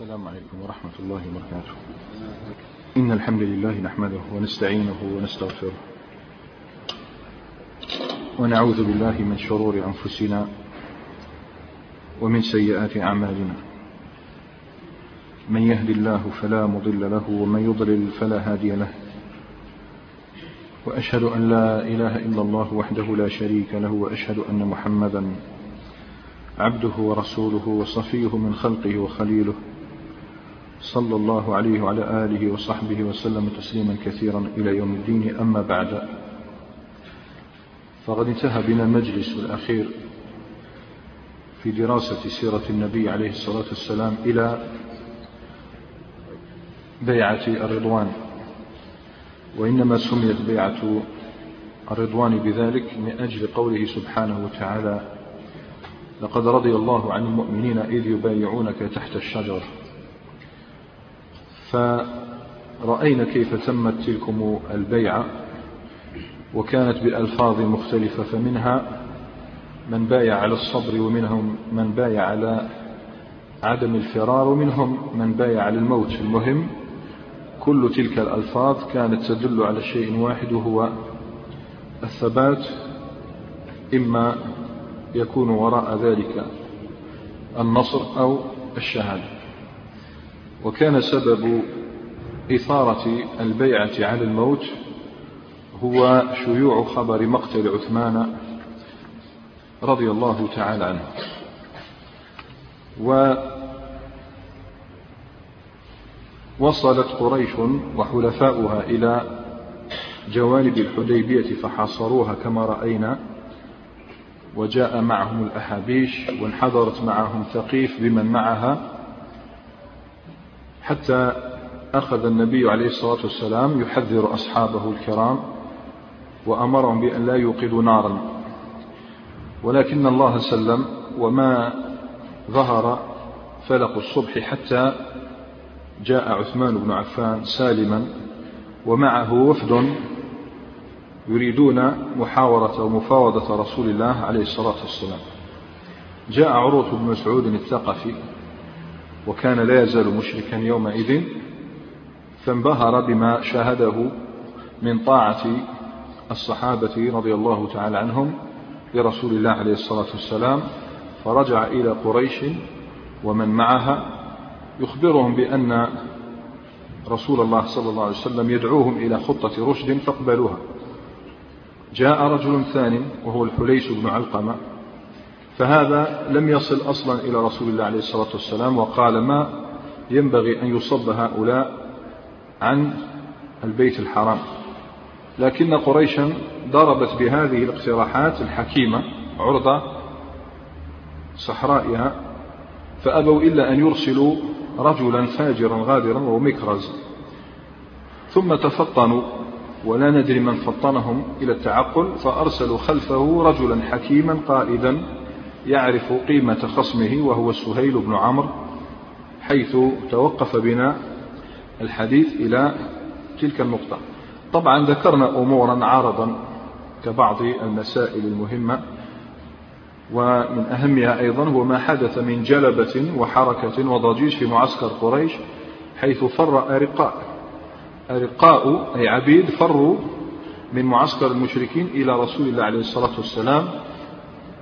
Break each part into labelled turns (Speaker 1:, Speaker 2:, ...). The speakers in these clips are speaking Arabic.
Speaker 1: السلام عليكم ورحمة الله وبركاته. إن الحمد لله نحمده ونستعينه ونستغفره. ونعوذ بالله من شرور أنفسنا ومن سيئات أعمالنا. من يهد الله فلا مضل له ومن يضلل فلا هادي له. وأشهد أن لا إله إلا الله وحده لا شريك له وأشهد أن محمدا عبده ورسوله وصفيه من خلقه وخليله. صلى الله عليه وعلى آله وصحبه وسلم تسليما كثيرا إلى يوم الدين. أما بعد فقد انتهى بنا المجلس الأخير في دراسة سيرة النبي عليه الصلاة والسلام إلى بيعة الرضوان وإنما سميت بيعة الرضوان بذلك من أجل قوله سبحانه وتعالى لقد رضي الله عن المؤمنين إذ يبايعونك تحت الشجرة. فرأينا كيف تمت تلكم البيعة وكانت بألفاظ مختلفة فمنها من بايع على الصبر ومنهم من بايع على عدم الفرار ومنهم من بايع على الموت. المهم كل تلك الألفاظ كانت تدل على شيء واحد وهو الثبات إما يكون وراء ذلك النصر أو الشهادة. وكان سبب إثارة البيعة على الموت هو شيوع خبر مقتل عثمان رضي الله تعالى عنه. ووصلت قريش وحلفاؤها إلى جوانب الحديبية فحاصروها كما رأينا وجاء معهم الأحابيش وانحدرت معهم ثقيف بمن معها. حتى أخذ النبي عليه الصلاة والسلام يحذر أصحابه الكرام وأمرهم بأن لا يوقدوا نارا. ولكن الله سلم وما ظهر فلق الصبح حتى جاء عثمان بن عفان سالما ومعه وفد يريدون محاورة ومفاوضة رسول الله عليه الصلاة والسلام. جاء عروة بن مسعود الثقفي وكان لا يزال مشركا يومئذ فانبهر بما شاهده من طاعة الصحابة رضي الله تعالى عنهم لرسول الله عليه الصلاة والسلام فرجع إلى قريش ومن معها يخبرهم بأن رسول الله صلى الله عليه وسلم يدعوهم إلى خطة رشد فاقبلوها. جاء رجل ثاني وهو الحليس بن علقمة فهذا لم يصل أصلا إلى رسول الله عليه الصلاة والسلام وقال ما ينبغي أن يصب هؤلاء عن البيت الحرام. لكن قريشا ضربت بهذه الاقتراحات الحكيمة عرضة صحرائها فأبوا إلا أن يرسلوا رجلا فاجرا غادرا وهو مكرز. ثم تفطنوا ولا ندري من فطنهم إلى التعقل فأرسلوا خلفه رجلا حكيما قائدا يعرف قيمة خصمه وهو سهيل بن عمرو حيث توقف بنا الحديث إلى تلك النقطة. طبعا ذكرنا أمورا عارضا كبعض المسائل المهمة ومن أهمها أيضا هو ما حدث من جلبة وحركة وضجيج في معسكر قريش حيث فر أرقاء. أرقاء أي عبيد فروا من معسكر المشركين إلى رسول الله عليه الصلاة والسلام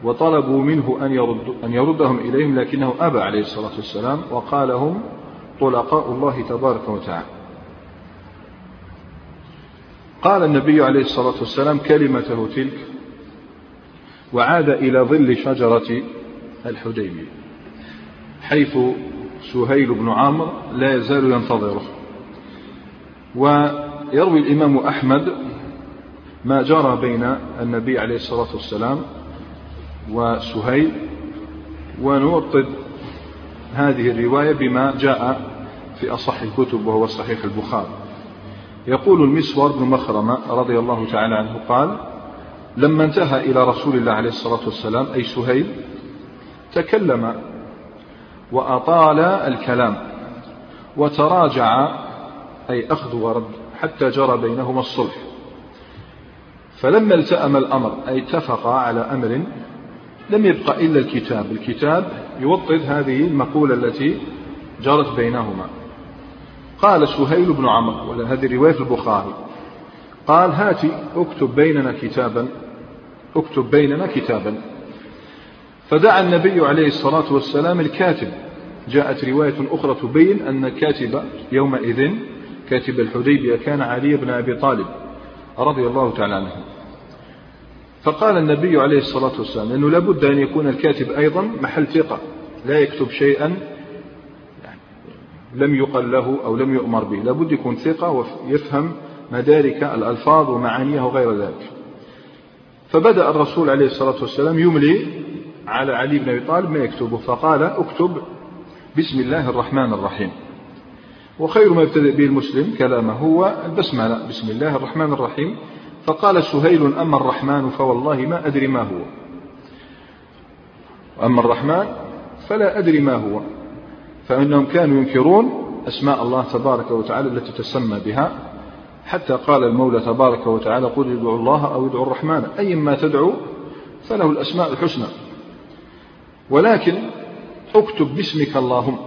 Speaker 1: وطلبوا منه أن, يرد أن يردهم إليهم لكنه أبى عليه الصلاة والسلام وقال هم طلقاء الله تبارك وتعالى. قال النبي عليه الصلاة والسلام كلمته تلك وعاد إلى ظل شجرة الحديبية حيث سهيل بن عمرو لا يزال ينتظره. ويروي الإمام أحمد ما جرى بين النبي عليه الصلاة والسلام وسهيل ونوطد هذه الرواية بما جاء في أصح الكتب وهو صحيح البخاري. يقول المسور بن مخرمة رضي الله تعالى عنه قال لما انتهى إلى رسول الله عليه الصلاة والسلام أي سهيل تكلم وأطال الكلام وتراجع أي أخذ ورد حتى جرى بينهما الصلح. فلما التأم الأمر أي اتفقا على أمر لم يبقى إلا الكتاب. الكتاب يوطد هذه المقولة التي جرت بينهما. قال سهيل بن عمرو ولا هذه رواية البخاري. قال هاتي اكتب بيننا كتابا. اكتب بيننا كتابا. فدعا النبي عليه الصلاة والسلام الكاتب. جاءت رواية أخرى تبين أن كاتب يومئذ كاتب الحديبية كان علي بن أبي طالب رضي الله تعالى عنه. فقال النبي عليه الصلاة والسلام أنه لابد أن يكون الكاتب أيضا محل ثقة لا يكتب شيئا لم يقل له أو لم يؤمر به لابد يكون ثقة ويفهم مدارك الألفاظ ومعانيها وغير ذلك. فبدأ الرسول عليه الصلاة والسلام يملي على علي بن أبي طالب ما يكتبه فقال اكتب بسم الله الرحمن الرحيم. وخير ما يبتدئ به المسلم كلامه هو البسملة بسم الله الرحمن الرحيم. فقال سهيل أما الرحمن فوالله ما أدري ما هو. أما الرحمن فلا أدري ما هو. فإنهم كانوا ينكرون أسماء الله تبارك وتعالى التي تسمى بها. حتى قال المولى تبارك وتعالى قل ادعوا الله أو ادعوا الرحمن. أي ما تدعو فله الأسماء الحسنى. ولكن اكتب باسمك اللهم.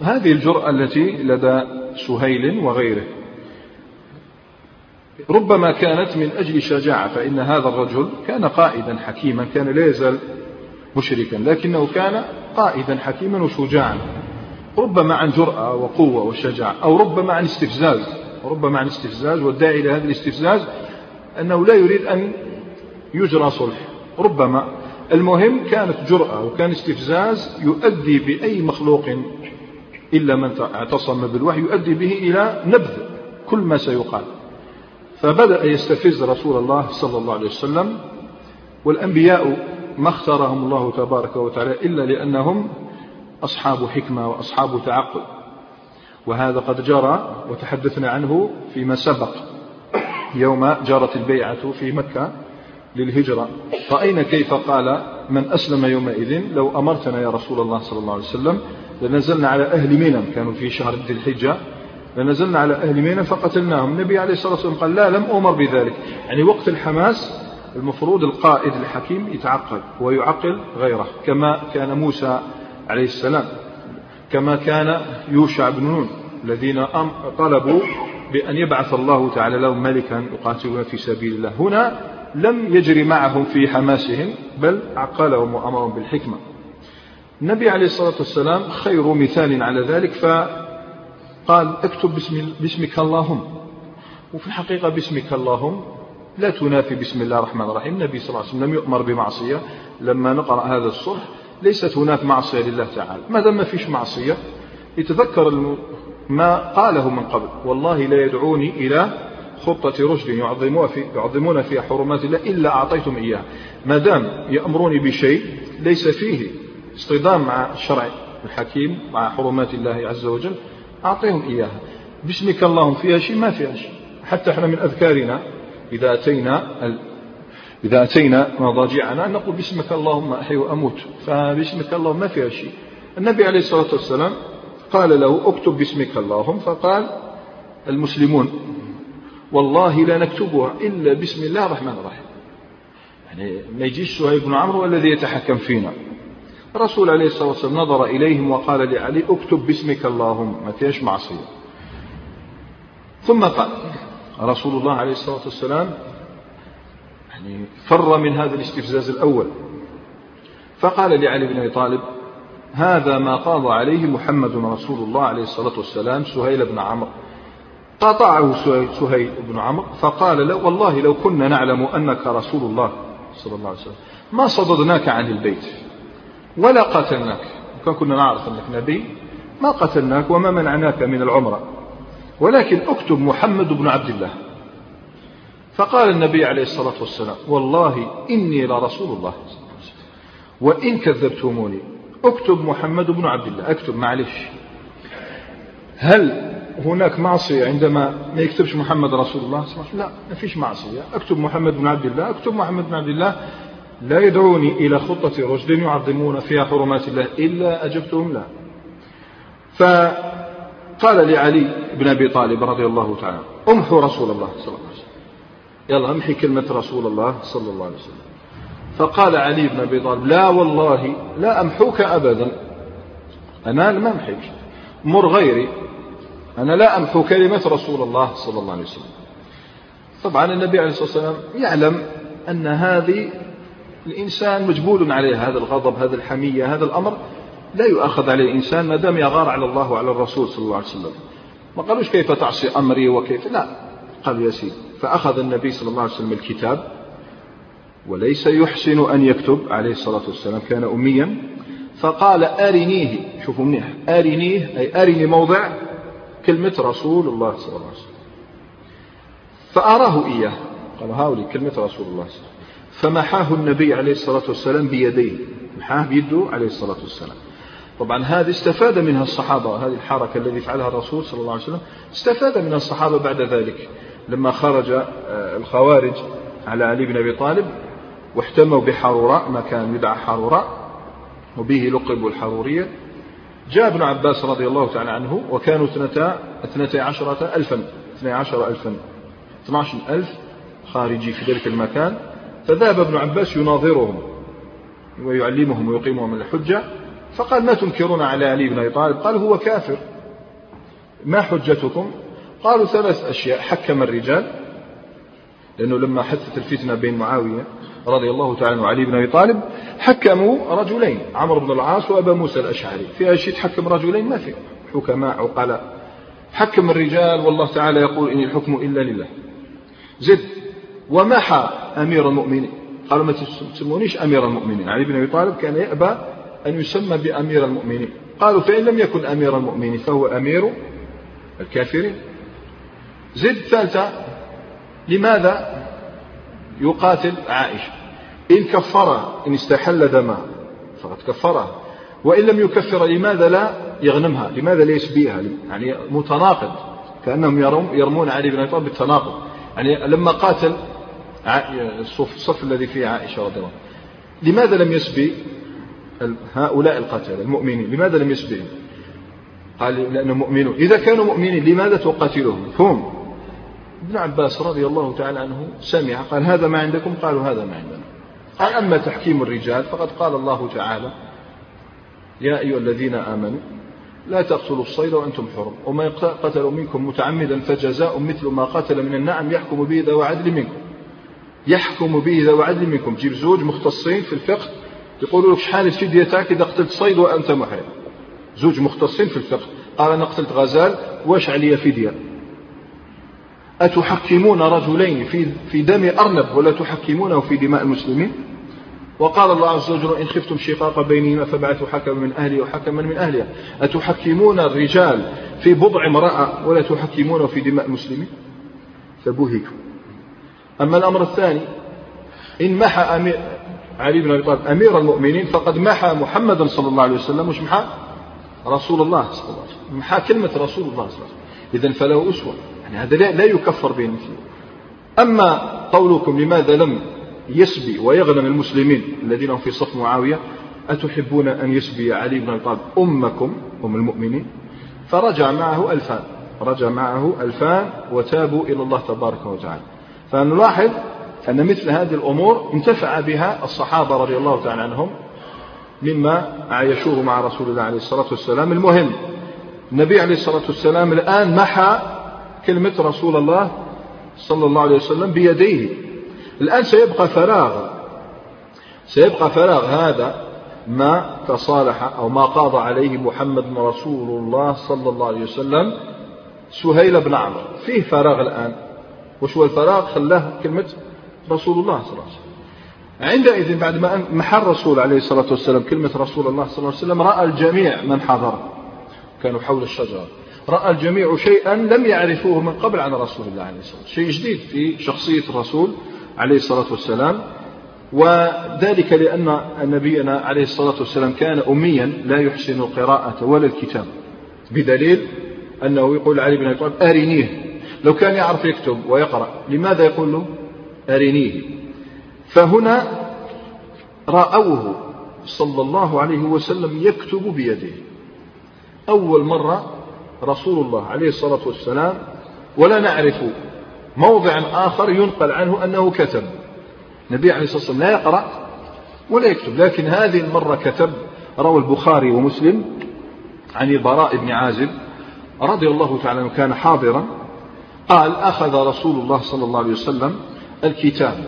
Speaker 1: هذه الجرأة التي لدى سهيل وغيره. ربما كانت من أجل شجاعة فإن هذا الرجل كان قائدا حكيما كان لا يزال مشركا لكنه كان قائدا حكيما وشجاعا. ربما عن جرأة وقوة وشجاعة أو ربما عن استفزاز ربما عن استفزاز. والداعي إلى هذا الاستفزاز أنه لا يريد أن يجرى صلح. ربما المهم كانت جرأة وكان استفزاز يؤدي بأي مخلوق إلا من اعتصم بالوحي يؤدي به إلى نبذ كل ما سيقال. فبدأ يستفز رسول الله صلى الله عليه وسلم والأنبياء ما اختارهم الله تبارك وتعالى إلا لأنهم أصحاب حكمة وأصحاب تعقل. وهذا قد جرى وتحدثنا عنه فيما سبق يوم جرت البيعة في مكة للهجرة. رأينا كيف قال من أسلم يومئذ لو أمرتنا يا رسول الله صلى الله عليه وسلم لنزلنا على أهل منى كانوا في شهر ذي الحجة. لنزلنا على أهل منى فقتلناهم. النبي عليه الصلاة والسلام قال لا لم أمر بذلك. يعني وقت الحماس المفروض القائد الحكيم يتعقل ويعقل غيره كما كان موسى عليه السلام كما كان يوشع بن نون الذين طلبوا بأن يبعث الله تعالى لهم ملكا يقاتلون في سبيل الله. هنا لم يجري معهم في حماسهم بل عقلهم وأمرهم بالحكمة. النبي عليه الصلاة والسلام خير مثال على ذلك فقال اكتب باسم باسمك اللهم. وفي الحقيقة باسمك اللهم لا تنافي بسم الله الرحمن الرحيم. النبي صلى الله عليه وسلم لم يؤمر بمعصية. لما نقرأ هذا الصلح ليست هناك معصية لله تعالى. ما دام ما فيش معصية يتذكر ما قاله من قبل والله لا يدعوني إلى خطة رشد يعظمون, في يعظمون فيها حرمات الله إلا أعطيتم إياه ما دام يأمروني بشيء ليس فيه اصطدام مع الشرع الحكيم مع حرمات الله عز وجل أعطيهم إياها. باسمك اللهم فيها شيء ما فيها شيء. حتى إحنا من أذكارنا إذا أتينا إذا أتينا مضاجعنا نقول باسمك اللهم أحي وأموت. فباسمك اللهم ما فيها شيء. النبي عليه الصلاة والسلام قال له اكتب باسمك اللهم. فقال المسلمون والله لا نكتبها إلا بسم الله الرحمن الرحيم. يعني ما يجيش سهيل بن عمرو الذي يتحكم فينا. الرسول عليه الصلاة والسلام نظر إليهم وقال لعلي اكتب باسمك اللهم. ما فيهاش معصية. ثم قال رسول الله عليه الصلاة والسلام يعني فر من هذا الاستفزاز الأول. فقال لعلي بن أبي طالب هذا ما قاضى عليه محمد رسول الله عليه الصلاة والسلام سهيل بن عمرو. قاطعه سهيل بن عمرو فقال له والله لو كنا نعلم أنك رسول الله صلى الله عليه وسلم ما صددناك عن البيت. ولا قتلناك. كان كنا نعرف أنك نبي ما قتلناك وما منعناك من العمرة. ولكن اكتب محمد بن عبد الله. فقال النبي عليه الصلاة والسلام والله إني لرسول الله. وإن كذبتموني اكتب محمد بن عبد الله. اكتب معلش. هل هناك معصية عندما ما يكتبش محمد رسول الله؟ لا ما فيش معصية. اكتب محمد بن عبد الله. اكتب محمد بن عبد الله. لا يدعوني إلى خطة رشد يعظمون فيها حرمات الله إلا أجبتهم لا. فقال لعلي بن أبي طالب رضي الله تعالى امحوا رسول الله صلى الله عليه وسلم. يلا امحي كلمة رسول الله صلى الله عليه وسلم. فقال علي بن أبي طالب لا والله لا أمحوك أبدا. أنا ما أمحيك مر غيري أنا لا أمحو كلمة رسول الله صلى الله عليه وسلم. طبعا النبي عليه الصلاة والسلام يعلم أن هذه الإنسان مجبول عليه هذا الغضب هذا الحمية هذا الأمر لا يؤاخذ عليه الإنسان ما دام يغار على الله وعلى الرسول صلى الله عليه وسلم. ما قالوش كيف تعصي أمري وكيف؟ لا. قال يا سيدي فأخذ النبي صلى الله عليه وسلم الكتاب وليس يحسن أن يكتب عليه الصلاة والسلام كان أميا فقال أرنيه شوفوا منيح أرنيه أي أرني موضع كلمة رسول الله صلى الله عليه وسلم. فأراه إياه قال هاولي كلمة رسول الله صلى الله عليه وسلم. فمحاه النبي عليه الصلاة والسلام بيديه. محاه بيده عليه الصلاة والسلام. طبعا هذه استفاد منها الصحابة هذه الحركة التي فعلها الرسول صلى الله عليه وسلم استفاد منها الصحابة بعد ذلك. لما خرج آه، الخوارج على علي بن أبي طالب واحتموا بحروراء مكان يدعى حروراء وبه لقبوا الحرورية جاء ابن عباس رضي الله تعالى عنه وكانوا اثنتا عشرة ألفا اثني عشر ألفا اثناشر ألف خارجي في ذلك المكان فذهب ابن عباس يناظرهم ويعلمهم ويقيمهم الحجة فقال ما تنكرون على علي بن أبي طالب؟ قال هو كافر. ما حجتكم؟ قالوا ثلاث أشياء. حكم الرجال لأنه لما حدثت الفتنة بين معاوية رضي الله تعالى عنه وعلي بن أبي طالب حكموا رجلين عمرو بن العاص وأبا موسى الأشعري. في شيء تحكم رجلين؟ ما في. حكماء عقلاء. حكم الرجال والله تعالى يقول إن الحكم إلا لله. زد. ومحى أمير المؤمنين. قالوا ما تسمونيش أمير المؤمنين. علي بن أبي طالب كان يأبى أن يسمى بأمير المؤمنين. قالوا فإن لم يكن أمير المؤمنين فهو أمير الكافرين. زد ثالثة لماذا يقاتل عائشة؟ إن كفرها إن استحل دمها فقد كفرها. وإن لم يكفر لماذا لا يغنمها؟ لماذا لا يسبيها؟ يعني متناقض. كأنهم يرمون علي بن أبي طالب بالتناقض. يعني لما قاتل الصف, الصف الذي فيه عائشة رضي الله لماذا لم يسبي هؤلاء القتلة المؤمنين؟ لماذا لم يسبيهم قال لأنهم مؤمنون إذا كانوا مؤمنين لماذا تقاتلهم هم. ابن عباس رضي الله تعالى عنه سمع قال هذا ما عندكم؟ قالوا هذا ما عندنا. قال أما تحكيم الرجال فقد قال الله تعالى يا أيها الذين آمنوا لا تقتلوا الصيد وأنتم حرم. ومن قتل منكم متعمدا فجزاء مثل ما قتل من النعم يحكم به ذو عدل منكم. يحكم به ذو عدل منكم. جيب زوج مختصين في الفقه يقولوا لك شحال الفدية تاعك إذا قتلت صيد وأنت محرم زوج مختصين في الفقه. قال أنا قتلت غزال واش علي فدية؟ أتحكمون رجلين في في دم أرنب ولا تحكمونه في دماء المسلمين؟ وقال الله عز وجل إن خفتم شقاق بينهما فبعثوا حكما من أهلي وحكما من أهلها أتحكمون الرجال في بضع امرأة ولا تحكمونه في دماء المسلمين؟ فبهتوا أما الأمر الثاني إن محى أمير علي بن أبي طالب أمير المؤمنين فقد محى محمدا صلى الله عليه وسلم. مش محى رسول الله صلى الله عليه وسلم. محى كلمة رسول الله صلى الله عليه وسلم. إذا فله أسوة. يعني هذا لا يكفر به مثله أما قولكم لماذا لم يسبي ويغنم المسلمين الذين هم في صف معاوية أتحبون أن يسبي علي بن أبي طالب أمكم أم المؤمنين؟ فرجع معه ألفان. رجع معه ألفان وتابوا إلى الله تبارك وتعالى. فنلاحظ أن مثل هذه الأمور انتفع بها الصحابة رضي الله تعالى عنهم مما عايشوه مع رسول الله عليه الصلاة والسلام. المهم النبي عليه الصلاة والسلام الآن محى كلمة رسول الله صلى الله عليه وسلم بيديه. الآن سيبقى فراغ. سيبقى فراغ هذا ما تصالح أو ما قاضى عليه محمد رسول الله صلى الله عليه وسلم سهيل بن عمرو. فيه فراغ الآن. وش هو الفراغ خلاه كلمة رسول الله صلى الله عليه وسلم. عندئذ بعد ما محى الرسول عليه الصلاة والسلام كلمة رسول الله صلى الله عليه وسلم رأى الجميع من حضر. كانوا حول الشجرة. رأى الجميع شيئا لم يعرفوه من قبل عن رسول الله عليه الصلاة والسلام. شيء جديد في شخصية الرسول عليه الصلاة والسلام. وذلك لأن نبينا عليه الصلاة والسلام كان أميا لا يحسن القراءة ولا الكتاب بدليل أنه يقول علي بن أبي طالب أرنيه. لو كان يعرف يكتب ويقرأ لماذا يقول له؟ أرنيه. فهنا رأوه صلى الله عليه وسلم يكتب بيده. أول مرة رسول الله عليه الصلاة والسلام ولا نعرف موضع آخر ينقل عنه أنه كتب. النبي عليه الصلاة والسلام لا يقرأ ولا يكتب لكن هذه المرة كتب روى البخاري ومسلم عن البراء بن عازب رضي الله تعالى عنه كان حاضرا. قال أخذ رسول الله صلى الله عليه وسلم الكتاب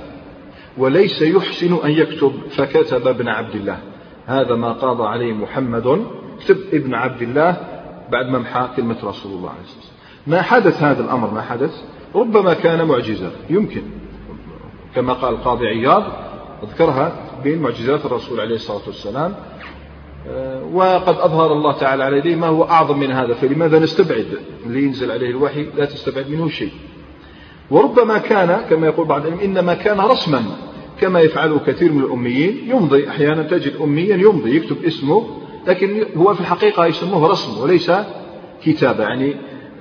Speaker 1: وليس يحسن أن يكتب فكتب ابن عبد الله. هذا ما قاضى عليه محمد اكتب ابن عبد الله بعد ما محى كلمة رسول الله عليه الصلاة ما حدث هذا الأمر ما حدث؟ ربما كان معجزة يمكن. كما قال القاضي عياض ذكرها بين معجزات الرسول عليه الصلاة والسلام وقد أظهر الله تعالى على يديه ما هو أعظم من هذا فلماذا نستبعد؟ اللي ينزل عليه الوحي لا تستبعد منه شيء. وربما كان كما يقول بعض العلم إنما كان رسما كما يفعله كثير من الأميين. يمضي أحيانا تجد أميا يمضي يكتب اسمه لكن هو في الحقيقة يسموه رسم وليس كتابة يعني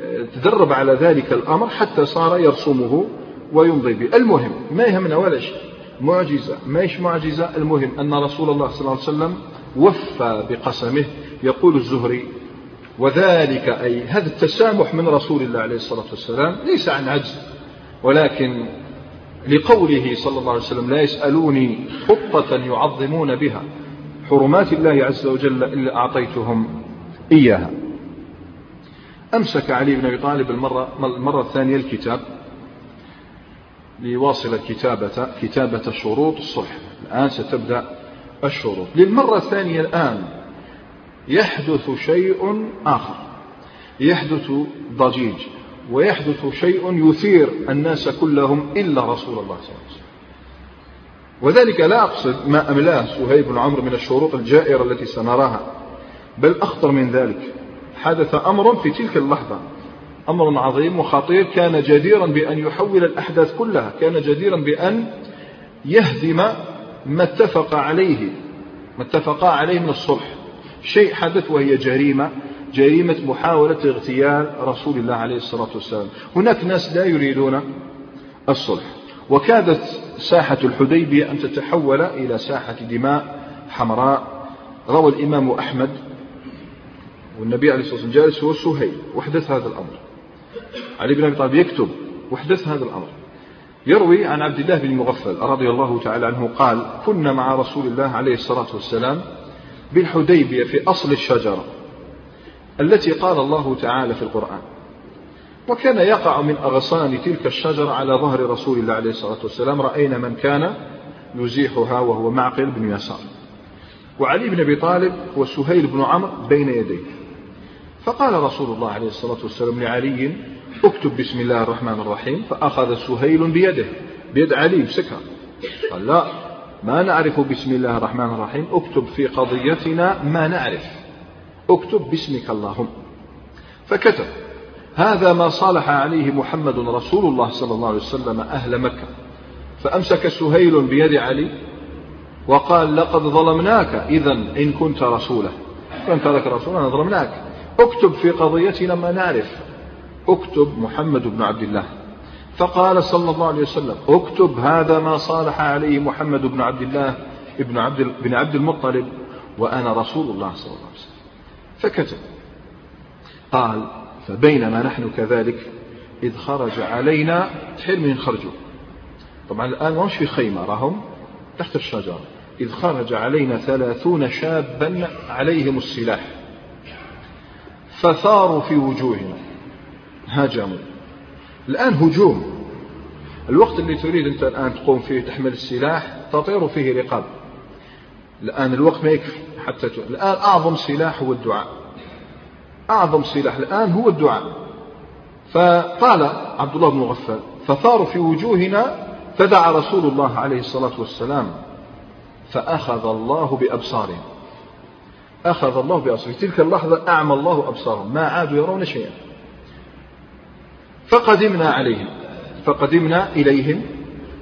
Speaker 1: آه، تدرب على ذلك الأمر حتى صار يرسمه ويمضي به. المهم ما يهمنا ولا شيء. معجزة. ماش معجزة؟ المهم أن رسول الله صلى الله عليه وسلم وفى بقسمه. يقول الزهري وذلك أي هذا التسامح من رسول الله عليه الصلاة والسلام ليس عن عجز ولكن لقوله صلى الله عليه وسلم لا يسألوني خطة يعظمون بها حرمات الله عز وجل إلا أعطيتهم إياها. أمسك علي بن أبي طالب المرة, المرة الثانية الكتاب ليواصل كتابة كتابة شروط الصلح. الآن ستبدأ الشروط. للمرة الثانية الآن يحدث شيء آخر. يحدث ضجيج ويحدث شيء يثير الناس كلهم إلا رسول الله صلى الله عليه وسلم. وذلك لا أقصد ما أملاه سهيب بن عمرو من الشروط الجائرة التي سنراها بل أخطر من ذلك. حدث أمر في تلك اللحظة. أمر عظيم وخطير. كان جديرا بأن يحول الأحداث كلها. كان جديرا بأن يهدم ما اتفق عليه ما اتفقا عليه من الصلح. شيء حدث وهي جريمة جريمة محاولة اغتيال رسول الله عليه الصلاة والسلام. هناك ناس لا يريدون الصلح. وكادت ساحة الحديبية أن تتحول إلى ساحة دماء حمراء. روى الإمام أحمد والنبي عليه الصلاة والسلام جالس هو سهيل وحدث هذا الأمر. علي بن أبي طالب يكتب وحدث هذا الأمر. يروي عن عبد الله بن مغفل رضي الله تعالى عنه قال كنا مع رسول الله عليه الصلاة والسلام بالحديبية في أصل الشجرة التي قال الله تعالى في القرآن. وكان يقع من أغصان تلك الشجرة على ظهر رسول الله عليه الصلاة والسلام رأينا من كان يزيحها وهو معقل بن يسار. وعلي بن أبي طالب وسهيل بن عمرو بين يديه. فقال رسول الله عليه الصلاة والسلام لعلي اكتب بسم الله الرحمن الرحيم فأخذ سهيل بيده بيد علي مسكها قال لا ما نعرف بسم الله الرحمن الرحيم اكتب في قضيتنا ما نعرف. اكتب باسمك اللهم. فكتب هذا ما صالح عليه محمد رسول الله صلى الله عليه وسلم أهل مكة. فأمسك سهيل بيد علي وقال لقد ظلمناك إذا إن كنت رسولا كنت لك رسولا ظلمناك. اكتب في قضيتنا ما نعرف. اكتب محمد بن عبد الله. فقال صلى الله عليه وسلم اكتب هذا ما صالح عليه محمد بن عبد الله ابن عبد بن عبد المطلب وأنا رسول الله صلى الله عليه وسلم. فكتب. قال فبينما نحن كذلك إذ خرج علينا تحل من خرجوا طبعا الآن مش في خيمة راهم تحت الشجرة. إذ خرج علينا ثلاثون شابا عليهم السلاح. فثاروا في وجوهنا. هاجموا الآن هجوم. الوقت اللي تريد أنت الآن تقوم فيه تحمل السلاح تطير فيه رقاب. الآن الوقت ما يكفي حتى ت... الآن أعظم سلاح هو الدعاء. أعظم سلاح الآن هو الدعاء. فقال عبد الله بن مغفل فثاروا في وجوهنا فدعا رسول الله عليه الصلاة والسلام فأخذ الله بأبصارهم. أخذ الله بأبصارهم. تلك اللحظة أعمى الله أبصارهم. ما عادوا يرون شيئا. فقدمنا عليهم. فقدمنا إليهم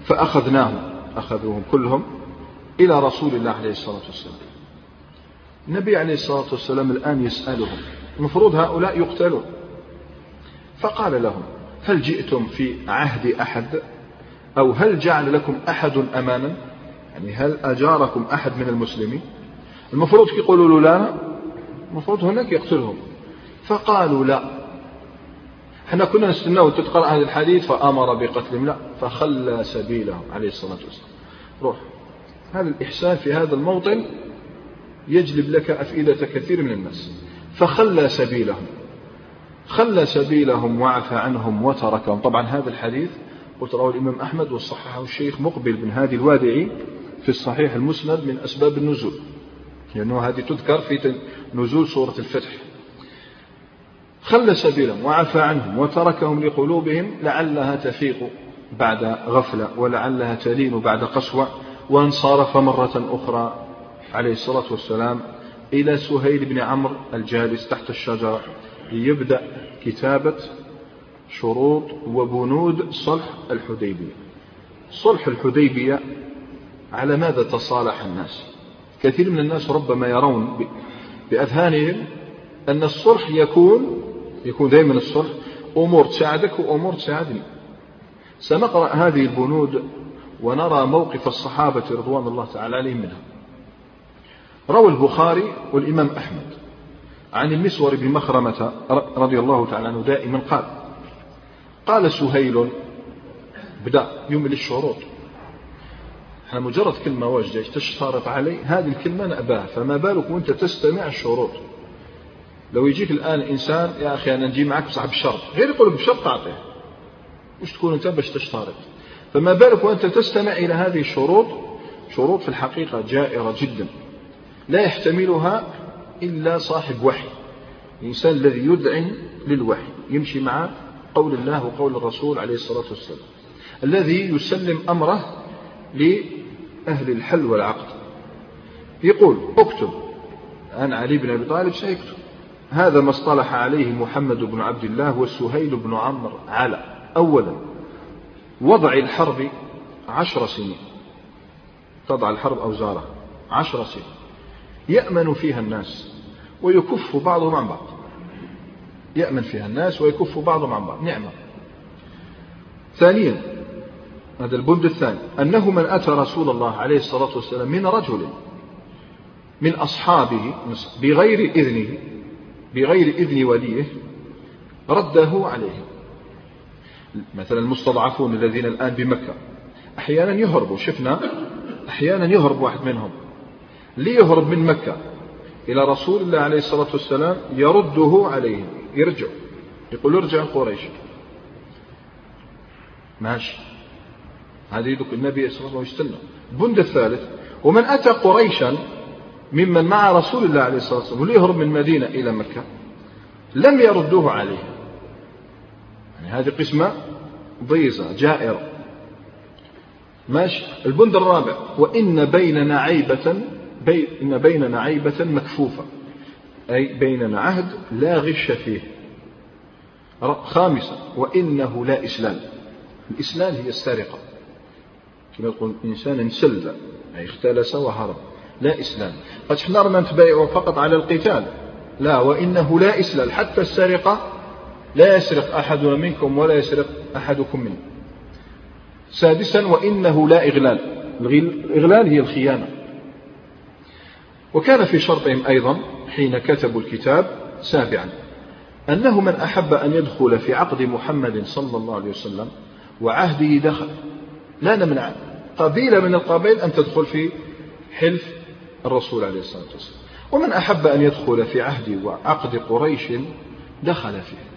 Speaker 1: فأخذناهم. أخذوهم كلهم إلى رسول الله عليه الصلاة والسلام. النبي عليه الصلاة والسلام الآن يسألهم. المفروض هؤلاء يقتلون. فقال لهم هل جئتم في عهد أحد؟ أو هل جعل لكم أحد أمانا؟ يعني هل أجاركم أحد من المسلمين؟ المفروض يقولوا له لا. المفروض هناك يقتلهم. فقالوا لا. إحنا كنا نستناه تقرأ هذا الحديث فأمر بقتلهم لا فخلى سبيلهم عليه الصلاة والسلام. روح. هذا الإحسان في هذا الموطن يجلب لك أفئدة كثير من الناس. فخلى سبيلهم. خلى سبيلهم وعفى عنهم وتركهم. طبعا هذا الحديث قلت رواه الإمام أحمد وصححه الشيخ مقبل بن هادي الوادعي في الصحيح المسند من أسباب النزول. لأنه هذه تذكر في نزول سورة الفتح. خلى سبيلهم وعفى عنهم وتركهم لقلوبهم لعلها تفيق بعد غفلة ولعلها تلين بعد قسوة وانصرف مرة أخرى عليه الصلاة والسلام إلى سهيل بن عمرو الجالس تحت الشجرة ليبدأ كتابة شروط وبنود صلح الحديبية. صلح الحديبية على ماذا تصالح الناس؟ كثير من الناس ربما يرون بأذهانهم أن الصلح يكون يكون دائما الصلح. أمور تساعدك وأمور تساعدني. سنقرأ هذه البنود ونرى موقف الصحابة رضوان الله تعالى عليهم منها. روى البخاري والإمام أحمد عن المسور بن مخرمة رضي الله تعالى عنه دائما قال قال سهيل بدأ يمل الشروط إحنا مجرد كلمة واجدة تشترط علي هذه الكلمة نأباها فما بالك وأنت تستمع الشروط. لو يجيك الآن إنسان يا أخي أنا نجي معك بصاحب الشرط غير يقول بشرط تعطيه وش تكون أنت؟ باش تشترط. فما بالك وأنت تستمع إلى هذه الشروط؟ شروط في الحقيقة جائرة جدا. لا يحتملها إلا صاحب وحي. الإنسان الذي يدعن للوحي. يمشي مع قول الله وقول الرسول عليه الصلاة والسلام. الذي يسلم أمره لأهل الحل والعقد. يقول اكتب. أنا علي بن أبي طالب سيكتب. هذا ما اصطلح عليه محمد بن عبد الله وسهيل بن عمرو على. أولا وضع الحرب عشر سنين. تضع الحرب أوزارها عشر سنين. يأمن فيها الناس ويكف بعضهم عن بعض. يأمن فيها الناس ويكف بعضهم عن بعض. نعمة. ثانيا هذا البند الثاني أنه من أتى رسول الله عليه الصلاة والسلام من رجل من أصحابه بغير إذنه بغير إذن وليه رده عليه مثلا المستضعفون الذين الآن بمكة أحيانا يهربوا شفنا أحيانا يهرب واحد منهم. ليهرب من مكة؟ إلى رسول الله عليه الصلاة والسلام يرده عليهم يرجع يقول ارجع قريش. ماشي. هذه النبي صلى الله عليه وسلم. البند الثالث ومن أتى قريشا ممن مع رسول الله عليه الصلاة والسلام ليهرب من مدينة إلى مكة؟ لم يردوه عليه. يعني هذه قسمة ضيزة جائرة. ماشي. البند الرابع وإن بيننا عيبة بي إن بيننا عيبة مكفوفة. أي بيننا عهد لا غش فيه. خامسا وإنه لا إسلام. الإسلام هي السرقة. كما يقول الإنسان انسل أي اختلس وهرب. لا إسلام. قد حنا ما نتبايعوا فقط على القتال. لا وإنه لا إسلام. حتى السرقة لا يسرق أحدنا منكم ولا يسرق أحدكم منه. سادسا وإنه لا إغلال. الإغلال هي الخيانة. وكان في شرطهم أيضا حين كتبوا الكتاب سابعا أنه من أحب أن يدخل في عقد محمد صلى الله عليه وسلم وعهده دخل. لا نمنع. قبيلة من القبائل أن تدخل في حلف الرسول عليه الصلاة والسلام. ومن أحب أن يدخل في عهد وعقد قريش دخل فيه.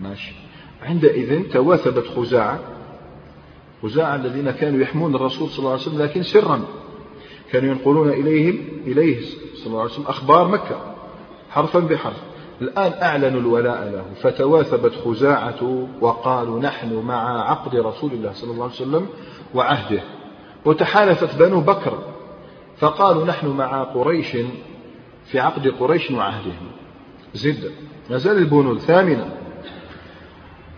Speaker 1: ماشي. عندئذ تواثبت خزاعة. خزاعة الذين كانوا يحمون الرسول صلى الله عليه وسلم لكن سرا. كانوا ينقلون إليهم إليه صلى الله عليه وسلم أخبار مكة حرفا بحرف. الآن أعلنوا الولاء له. فتواثبت خزاعة وقالوا نحن مع عقد رسول الله صلى الله عليه وسلم وعهده. وتحالفت بنو بكر فقالوا نحن مع قريش في عقد قريش وعهدهم. زد زال البنود. ثامنا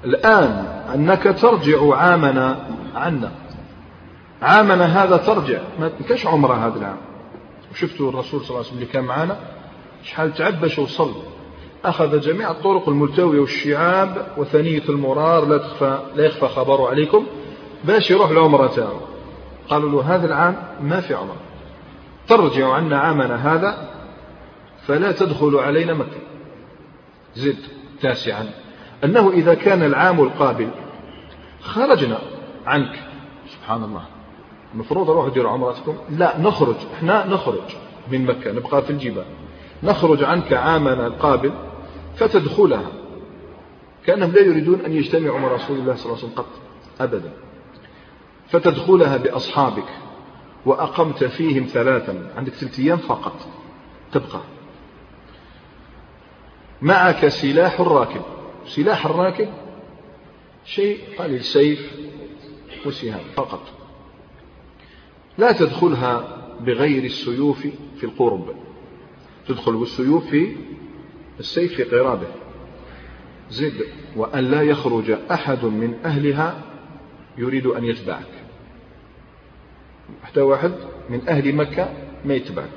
Speaker 1: الآن أنك ترجع عامنا عنا. عامنا هذا ترجع. ما كاش عمره هذا العام. وشفتوا الرسول صلى الله عليه وسلم اللي كان معنا؟ شحال تعبش وصل. أخذ جميع الطرق الملتوية والشعاب وثنية المرار لا تخفى لا يخفى خبره عليكم. باش يروح العمرة تاعو. قالوا له هذا العام ما في عمرة ترجع عنا عامنا هذا فلا تدخل علينا مكة. زد تاسعا. أنه إذا كان العام القابل خرجنا عنك. سبحان الله. المفروض أروح أدير عمرتكم؟ لا نخرج. إحنا نخرج من مكة. نبقى في الجبال. نخرج عنك عامنا القابل فتدخلها. كأنهم لا يريدون أن يجتمعوا مع رسول الله صلى الله عليه وسلم قط أبدا. فتدخلها بأصحابك. وأقمت فيهم ثلاثا. عندك ثلاثة أيام فقط. تبقى. معك سلاح الراكب سلاح الراكب شيء قليل سيف وسهام فقط. لا تدخلها بغير السيوف في القرب. تدخل بالسيوف في السيف في قرابه. زد. وأن لا يخرج أحد من أهلها يريد أن يتبعك. حتى واحد من أهل مكة ما يتبعك.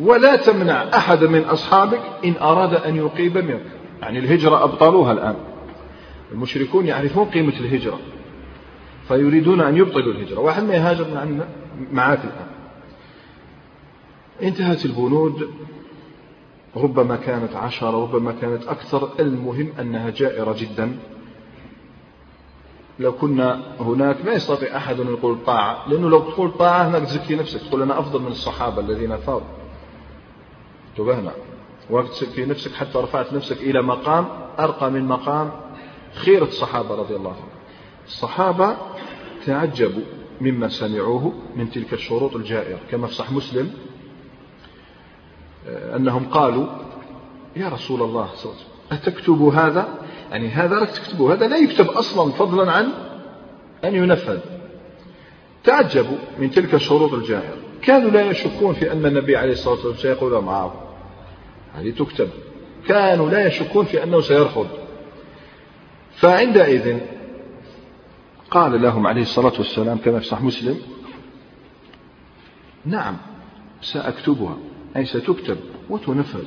Speaker 1: ولا تمنع أحد من أصحابك إن أراد أن يقيم منك. يعني الهجرة أبطلوها الآن. المشركون يعرفون قيمة الهجرة فيريدون أن يبطلوا الهجرة. واحد ما يهاجر معاك الآن. انتهت البنود. ربما كانت عشرة ربما كانت أكثر. المهم أنها جائرة جدا. لو كنا هناك ما يستطيع أحد أن يقول طاعة لأنه لو تقول طاعة هناك تزكي نفسك تقول أنا أفضل من الصحابة الذين فاضوا. انتبهنا. وتزكي نفسك حتى رفعت نفسك إلى مقام أرقى من مقام خيرة الصحابة رضي الله عنهم. الصحابة تعجبوا مما سمعوه من تلك الشروط الجائرة. كما في صح مسلم آه، أنهم قالوا يا رسول الله صلى الله عليه وسلم أتكتب هذا يعني هذا لك تكتبه هذا لا يكتب أصلا فضلا عن أن ينفذ. تعجبوا من تلك الشروط الجائرة كانوا لا يشكون في أن النبي عليه الصلاة والسلام سيقول معه هذه تكتب. كانوا لا يشكون في أنه سيرفض. فعندئذ قال لهم عليه الصلاة والسلام كما في صحيح مسلم نعم سأكتبها. أي ستكتب وتنفذ.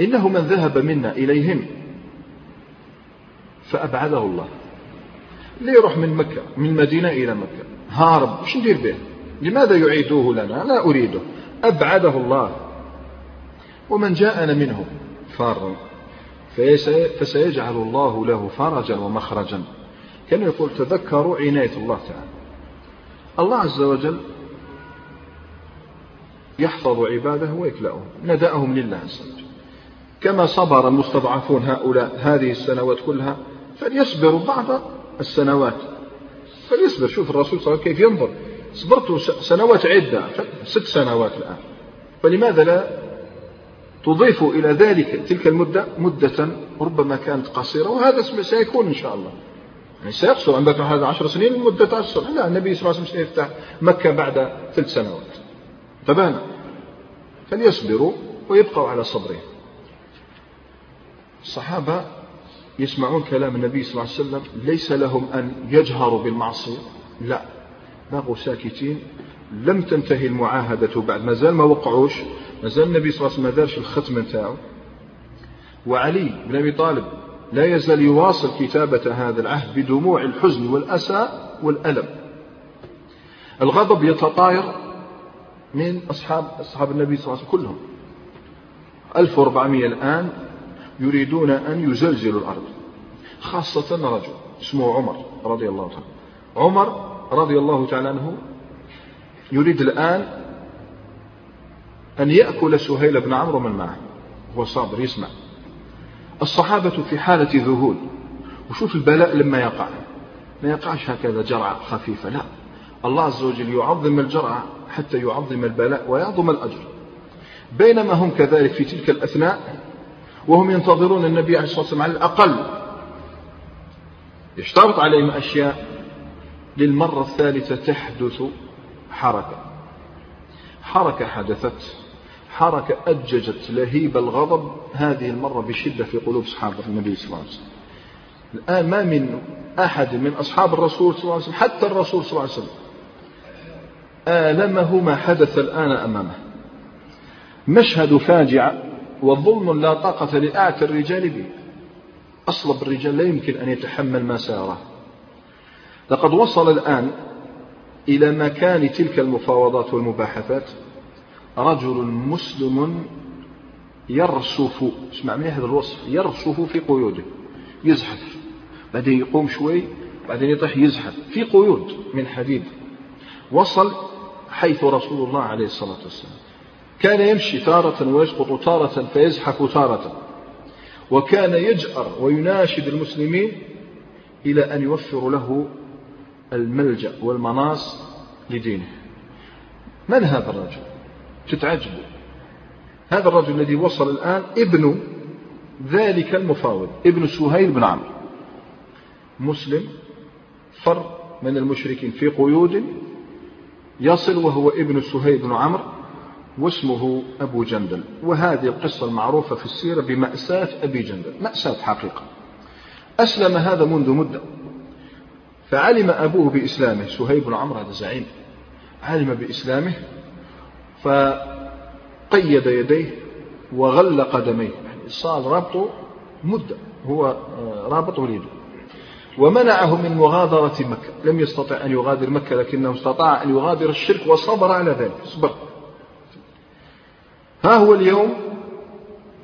Speaker 1: إنه من ذهب منا إليهم. فأبعده الله. اللي يروح من مكة من المدينة إلى مكة؟ هارب وش ندير به؟ لماذا يعيدوه لنا؟ لا أريده. أبعده الله. ومن جاءنا منهم فارا. فسيجعل الله له فرجا ومخرجا. كان يقول تذكروا عناية الله تعالى. الله عز وجل يحفظ عباده ويكلأهم ندأهم لله عز وجل. كما صبر المستضعفون هؤلاء هذه السنوات كلها فليصبروا بعض السنوات. فليصبر. شوف الرسول صلى الله عليه وسلم كيف ينظر. صبرت سنوات عدة ست سنوات الآن. فلماذا لا تضيف إلى ذلك تلك المدة مدة ربما كانت قصيرة وهذا سيكون إن شاء الله. يعني سيقصر. عندك هذا عشر سنين مدة عشر. لا النبي صلى الله عليه وسلم سيفتح مكة بعد ثلاث سنوات؟ تبانا فليصبروا ويبقوا على صبرهم. الصحابة يسمعون كلام النبي صلى الله عليه وسلم ليس لهم أن يجهروا بالمعصية. لا. بقوا ساكتين. لم تنتهي المعاهدة بعد. ما زال ما وقعوش. ما زال النبي صلى الله عليه وسلم ما دارش الختم نتاعو. وعلي بن أبي طالب لا يزال يواصل كتابة هذا العهد بدموع الحزن والأسى والألم. الغضب يتطاير من أصحاب أصحاب النبي صلى الله عليه وسلم كلهم. 1400 الآن يريدون أن يزلزلوا الأرض. خاصة رجل اسمه عمر رضي الله تعالى عمر رضي الله تعالى عنه يريد الآن أن يأكل سهيل بن عمرو من معه. هو صابر يسمع. الصحابة في حالة ذهول. وشوف البلاء لما يقع. ما يقعش هكذا جرعة خفيفة لا. الله عز وجل يعظم الجرعة حتى يعظم البلاء ويعظم الأجر. بينما هم كذلك في تلك الأثناء وهم ينتظرون النبي عليه الصلاة والسلام على الأقل. يشترط عليهم أشياء. للمرة الثالثة تحدث حركة. حركة حدثت. حركة أججت لهيب الغضب. هذه المرة بشدة في قلوب أصحاب النبي صلى الله عليه وسلم. الآن ما من أحد من أصحاب الرسول صلى الله عليه وسلم حتى الرسول صلى الله عليه وسلم آلمه ما حدث الآن أمامه. مشهد فاجع وظلم لا طاقة لأعتى الرجال به. أصلب الرجال لا يمكن أن يتحمل ما ساره. لقد وصل الآن إلى مكان تلك المفاوضات والمباحثات. رجل مسلم يرصف اسمع من هذا الوصف يرصف في قيوده يزحف. بعدين يقوم شوي بعدين يطيح يزحف في قيود من حديد. وصل حيث رسول الله عليه الصلاة والسلام. كان يمشي تارة ويسقط تارة فيزحف تارة. وكان يجأر ويناشد المسلمين إلى أن يوفروا له الملجأ والمناص لدينه. من هذا الرجل. تتعجبوا هذا الرجل الذي وصل الآن ابن ذلك المفاوض ابن سهيل بن عمرو. مسلم فر من المشركين في قيود يصل وهو ابن سهيل بن عمرو. واسمه أبو جندل. وهذه القصة المعروفة في السيرة بمأساة أبي جندل. مأساة حقيقة. أسلم هذا منذ مدة. فعلم أبوه بإسلامه. سهيل بن عمرو هذا زعيم. علم بإسلامه فقيد يديه وغل قدميه. يعني صار ربطه مدة. هو آه، رابط وليده. ومنعه من مغادرة مكة. لم يستطع أن يغادر مكة لكنه استطاع أن يغادر الشرك وصبر على ذلك. صبر. ها هو اليوم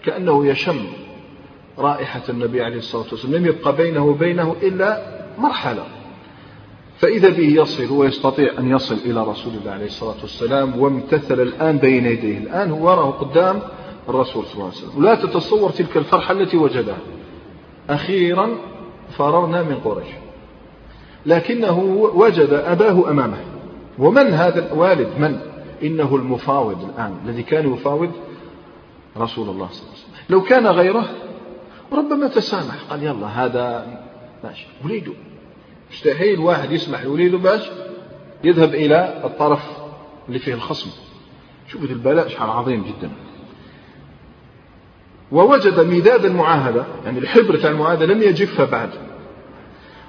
Speaker 1: كأنه يشم رائحة النبي عليه الصلاة والسلام لم يبقى بينه وبينه إلا مرحلة. فإذا به يصل ويستطيع أن يصل إلى رسول الله عليه الصلاة والسلام وامتثل الآن بين يديه. الآن هو وراه قدام الرسول صلى الله عليه وسلم. ولا تتصور تلك الفرحة التي وجدها. أخيرا فررنا من قريش. لكنه وجد أباه أمامه. ومن هذا الوالد؟ من؟ إنه المفاوض الآن الذي كان يفاوض رسول الله صلى الله عليه وسلم. لو كان غيره ربما تسامح قال يلا هذا ماشي. وليده. مستحيل واحد يسمح لوليده باش يذهب إلى الطرف اللي فيه الخصم. شوفوا البلاء شحال عظيم جدا. ووجد مداد المعاهدة يعني الحبر تاع المعاهدة لم يجفها بعد.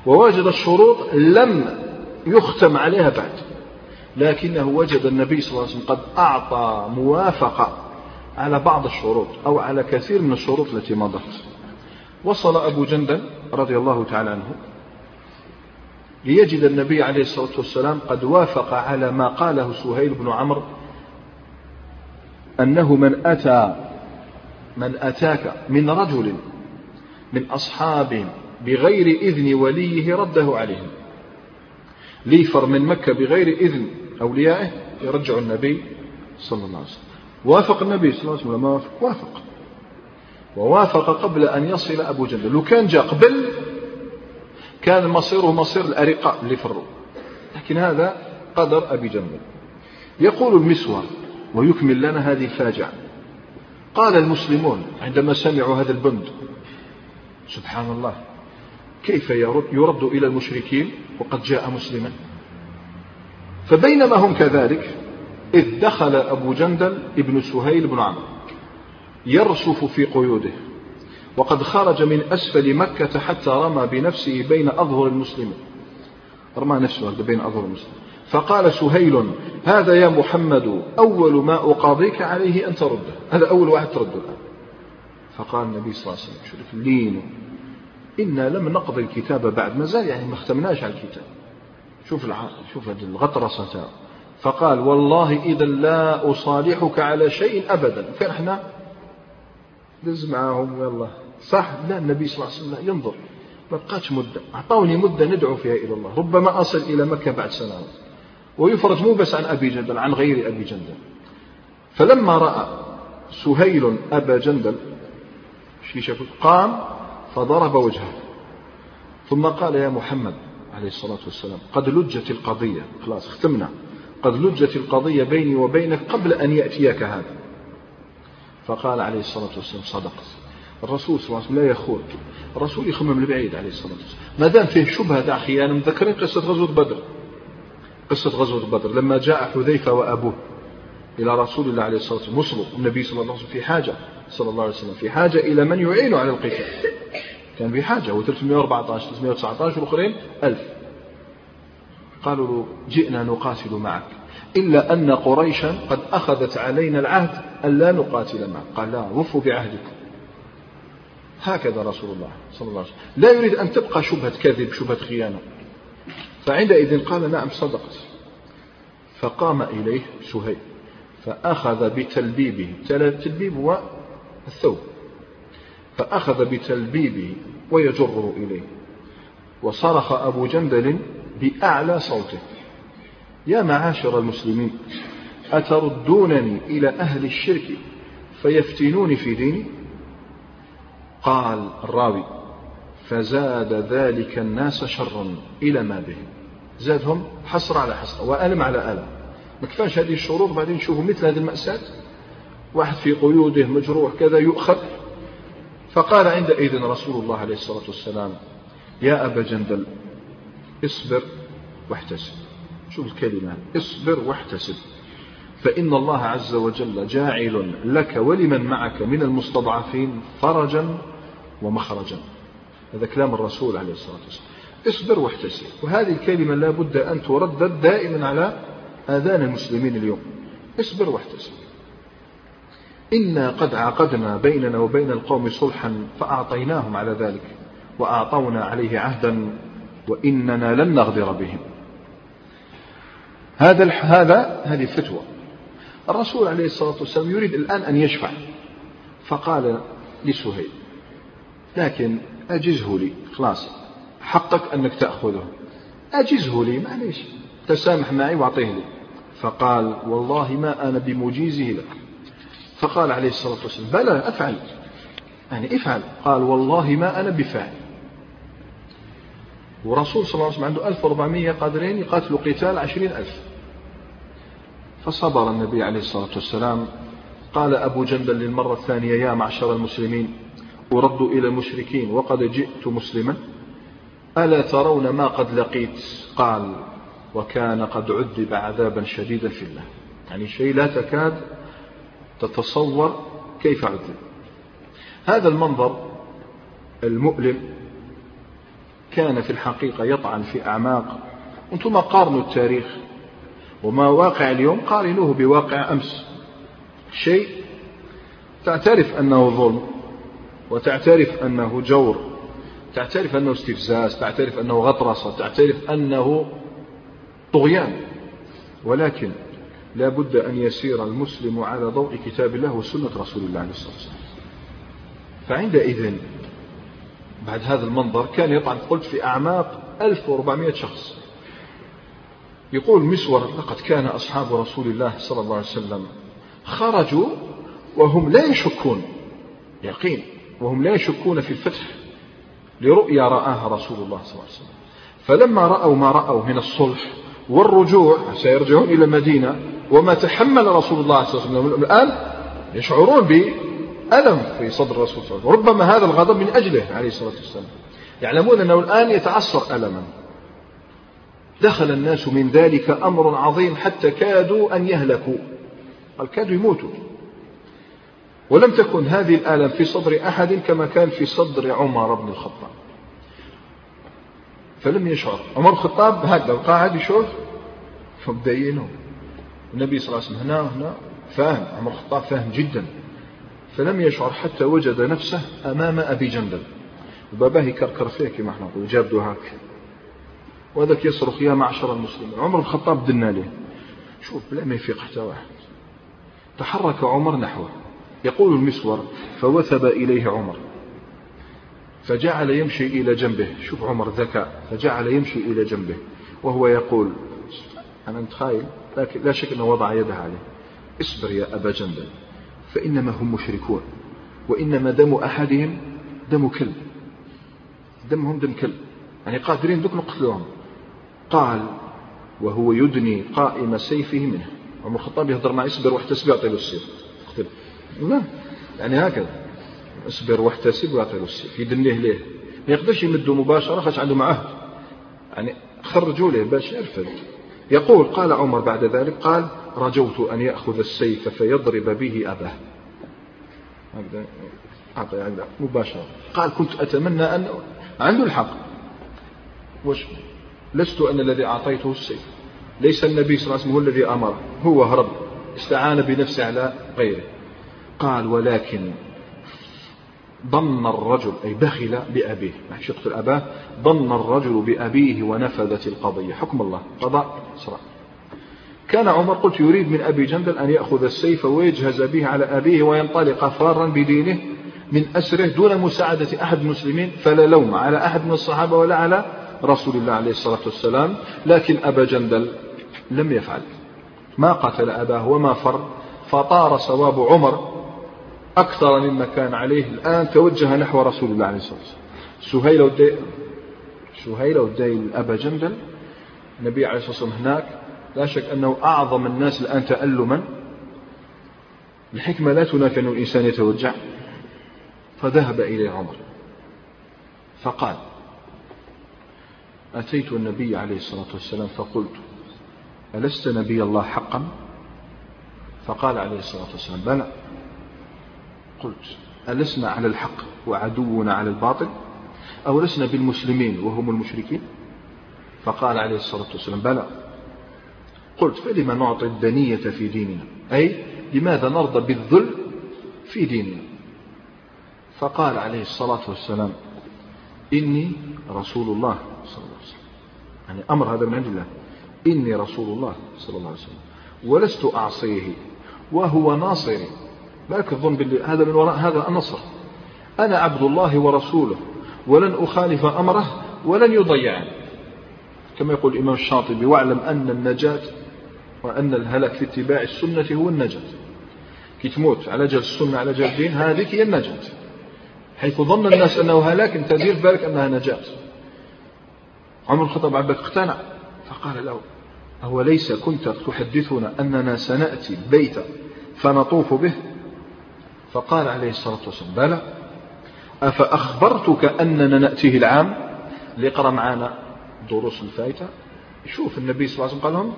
Speaker 1: ووجد الشروط لم يختم عليها بعد. لكنه وجد النبي صلى الله عليه وسلم قد أعطى موافقة على بعض الشروط أو على كثير من الشروط التي مضت. وصل أبو جندل رضي الله تعالى عنه ليجد النبي عليه الصلاة والسلام قد وافق على ما قاله سهيل بن عمرو أنه من أتى من أتاك من رجل من أصحابهم بغير إذن وليه رده عليهم ليفر من مكة بغير إذن أوليائه يرجع النبي صلى الله عليه وسلم. وافق النبي صلى الله عليه وسلم ما وافق؟ وافق. ووافق قبل أن يصل أبو جندل لو كان جاء قبل كان مصيره مصير الأرقاء اللي فروا. لكن هذا قدر أبي جندل يقول المسور ويكمل لنا هذه الفاجعة. قال المسلمون عندما سمعوا هذا البند سبحان الله كيف يرد, يرد إلى المشركين وقد جاء مسلما؟ فبينما هم كذلك إذ دخل أبو جندل ابن سهيل بن عمرو يرسف في قيوده وقد خرج من أسفل مكة حتى رمى بنفسه بين أظهر المسلمين. رمى نفسه بين أظهر المسلمين. فقال سهيل هذا يا محمد أول ما أقاضيك عليه أن ترده هذا أول واحد ترده فقال النبي صلى الله عليه وسلم شوف لين إنا لم نقضي الكتاب بعد ما زال يعني ما ختمناش على الكتاب. شوف. شوف الغطرسة فقال والله إذا لا أصالحك على شيء أبدا. فين إحنا؟ دز معاهم يلا. صح؟ لا النبي صلى الله عليه وسلم ينظر. ما بقاتش مدة. أعطوني مدة ندعو فيها إلى الله. ربما أصل إلى مكة بعد سنوات ويفرج مو بس عن أبي جندل عن غير أبي جندل. فلما رأى سهيل أبا جندل قام فضرب وجهه. ثم قال يا محمد عليه الصلاة والسلام. قد لجت القضية خلاص اختمنا قد لجت القضية بيني وبينك قبل أن يأتيك هذا. فقال عليه الصلاة والسلام صدقت الرسول صلى الله عليه وسلم لا يخون. الرسول يخمم البعيد عليه الصلاة والسلام. ما دام فيه شبهة داخل خيانة مذكرين قصة غزوة بدر. قصة غزوة بدر لما جاء حذيفة وأبوه إلى رسول الله عليه الصلاة والسلام وصلوا النبي صلى الله عليه وسلم في حاجة صلى الله عليه وسلم في حاجة إلى من يعين على القتال. كان في حاجة هو 314 319 والآخرين 1000 قالوا له جئنا نقاتل معك. إلا أن قريشا قد أخذت علينا العهد أن لا نقاتل معك. قال لا وفوا بعهدكم. هكذا رسول الله صلى الله عليه وسلم. لا يريد أن تبقى شبهة كذب شبهة خيانة. فعندئذ قال نعم صدقت. فقام إليه سهيل فأخذ بتلبيبه. تلبيب هو الثوب. فأخذ بتلبيبه ويجره إليه. وصرخ أبو جندل بأعلى صوته. يا معاشر المسلمين أتردونني إلى أهل الشرك فيفتنوني في ديني؟ قال الراوي فزاد ذلك الناس شرا إلى ما بهم. زادهم حصر على حصر وألم على ألم. ما كفاش هذه الشروط؟ بعدين نشوفوا مثل هذه المأساة. واحد في قيوده مجروح كذا يؤخذ. فقال عندئذ رسول الله عليه الصلاة والسلام يا أبا جندل اصبر واحتسب. شوف الكلمة اصبر واحتسب. فإن الله عز وجل جاعل لك ولمن معك من المستضعفين فرجا ومخرجا. هذا كلام الرسول عليه الصلاة والسلام. اصبر واحتسب. وهذه الكلمة لا بد أن تردد دائما على آذان المسلمين اليوم. اصبر واحتسب. إنا قد عقدنا بيننا وبين القوم صلحا فأعطيناهم على ذلك وأعطونا عليه عهدا وإننا لن نغدر بهم. هذا هذا هذه فتوى الرسول عليه الصلاة والسلام يريد الآن أن يشفع. فقال لسهيل لكن أجزه لي. خلاص حقك أنك تأخذه. أجزه لي؟ معليش تسامح معي وأعطيه لي. فقال والله ما أنا بمجيزه لك. فقال عليه الصلاة والسلام بلى أفعل. يعني افعل. قال والله ما أنا بفاعل. ورسول صلى الله عليه وسلم عنده 1400 قادرين يقاتلوا قتال عشرين ألف. فصبر النبي عليه الصلاة والسلام قال أبو جندل للمرة الثانية يا معشر المسلمين أرد إلى المشركين وقد جئت مسلما ألا ترون ما قد لقيت؟ قال وكان قد عذب عذابا شديدا في الله. يعني شيء لا تكاد تتصور كيف عذب هذا المنظر المؤلم كان في الحقيقة يطعن في أعماق. أنتم قارنوا التاريخ وما واقع اليوم قارنوه بواقع أمس. شيء تعترف أنه ظلم وتعترف أنه جور تعترف أنه استفزاز تعترف أنه غطرسة تعترف أنه طغيان. ولكن لا بد أن يسير المسلم على ضوء كتاب الله وسنة رسول الله عليه الصلاة والسلام. فعندئذ بعد هذا المنظر كان يطعن. قلت في أعماق 1400 شخص. يقول مسور لقد كان أصحاب رسول الله صلى الله عليه وسلم خرجوا وهم لا يشكون. يقين. وهم لا يشكون في الفتح لرؤيا رآها رسول الله صلى الله عليه وسلم. فلما رأوا ما رأوا من الصلح والرجوع سيرجعون إلى المدينة وما تحمل رسول الله صلى الله عليه وسلم الآن يشعرون بألم في صدر الرسول صلى الله عليه وسلم. ربما هذا الغضب من أجله عليه الصلاة والسلام. يعلمون أنه الآن يتعصر ألما. دخل الناس من ذلك أمر عظيم حتى كادوا أن يهلكوا. قال كادوا يموتوا. ولم تكن هذه الآلام في صدر أحد كما كان في صدر عمر بن الخطاب. فلم يشعر. عمر الخطاب هكذا قاعد يشوف فبدينه النبي صلى الله عليه وسلم هنا هنا فاهم عمر الخطاب فاهم جدا. فلم يشعر حتى وجد نفسه أمام أبي جندل. وباباه يكركر فيه كما إحنا نقول جاب هاك وهذاك يصرخ يا معشر المسلمين. عمر الخطاب دنا له شوف بلا ما يفيق حتى واحد. تحرك عمر نحوه. يقول المسور فوثب إليه عمر. فجعل يمشي إلى جنبه. شوف عمر ذكاء. فجعل يمشي إلى جنبه. وهو يقول أنا متخيل لكن لا شك أنه وضع يده عليه. اصبر يا أبا جندل فإنما هم مشركون وإنما دم أحدهم دم كلب. دمهم دم كلب. يعني قادرين دوك نقتلوهم. قال وهو يدني قائم سيفه منه. عمر الخطاب يهضر مع اصبر واحتسب يعطي له السيف. لا يعني هكذا. اصبر واحتسب ويعطي له السيف. يدنيه ليه؟ ما يقدرش يمده مباشرة خاش عنده معه يعني خرجوا له باش يرفد. يقول قال عمر بعد ذلك قال رجوت أن يأخذ السيف فيضرب به أباه. أعطي يعني مباشرة. قال كنت أتمنى أن عنده الحق. وش؟ لست أنا الذي أعطيته السيف. ليس النبي صلى الله عليه وسلم هو الذي أمر. هو هرب استعان بنفسه على غيره. قال ولكن ضن الرجل أي بخل بأبيه. ما يقتل أباه ضن الرجل بأبيه ونفذت القضية. حكم الله. قضاء صراع. كان عمر قلت يريد من أبي جندل أن يأخذ السيف ويجهز به على أبيه وينطلق فارا بدينه من أسره دون مساعدة أحد المسلمين فلا لوم على أحد من الصحابة ولا على رسول الله عليه الصلاة والسلام. لكن أبا جندل لم يفعل. ما قتل أباه وما فر. فطار صواب عمر أكثر مما كان عليه الآن توجه نحو رسول الله عليه الصلاة والسلام. سهيل ودي سهيل ودي أبا جندل النبي عليه الصلاة والسلام هناك. لا شك أنه أعظم الناس الآن تألما. الحكمة لا تنافي أن الإنسان يتوجع. فذهب إليه عمر. فقال أتيت النبي عليه الصلاة والسلام فقلت ألست نبي الله حقا؟ فقال عليه الصلاة والسلام بلى. قلت ألسنا على الحق وعدونا على الباطل؟ أو لسنا بالمسلمين وهم المشركين؟ فقال عليه الصلاة والسلام بلى. قلت فلما نعطي الدنية في ديننا؟ أي لماذا نرضى بالذل في ديننا؟ فقال عليه الصلاة والسلام إني رسول الله صلى الله عليه وسلم. يعني أمر هذا من عند الله. إني رسول الله صلى الله عليه وسلم. ولست أعصيه وهو ناصري. لا تظن هذا من وراء هذا النصر. أنا عبد الله ورسوله ولن أخالف أمره ولن يضيعني كما يقول الإمام الشاطبي واعلم أن النجاة وأن الهلاك في اتباع السنة هو النجاة. كي تموت على جال السنة على جال الدين هذه هي النجاة. حيث ظن الناس أنه هلاك أنت دير بالك أنها نجاة. عمر الخطاب عبد اقتنع فقال له أوليس كنت تحدثنا أننا سنأتي البيت فنطوف به؟ فقال عليه الصلاة والسلام بلى أفأخبرتك أننا نأتيه العام؟ ليقرأ معنا دروس الفايتة شوف النبي صلى الله عليه وسلم قال لهم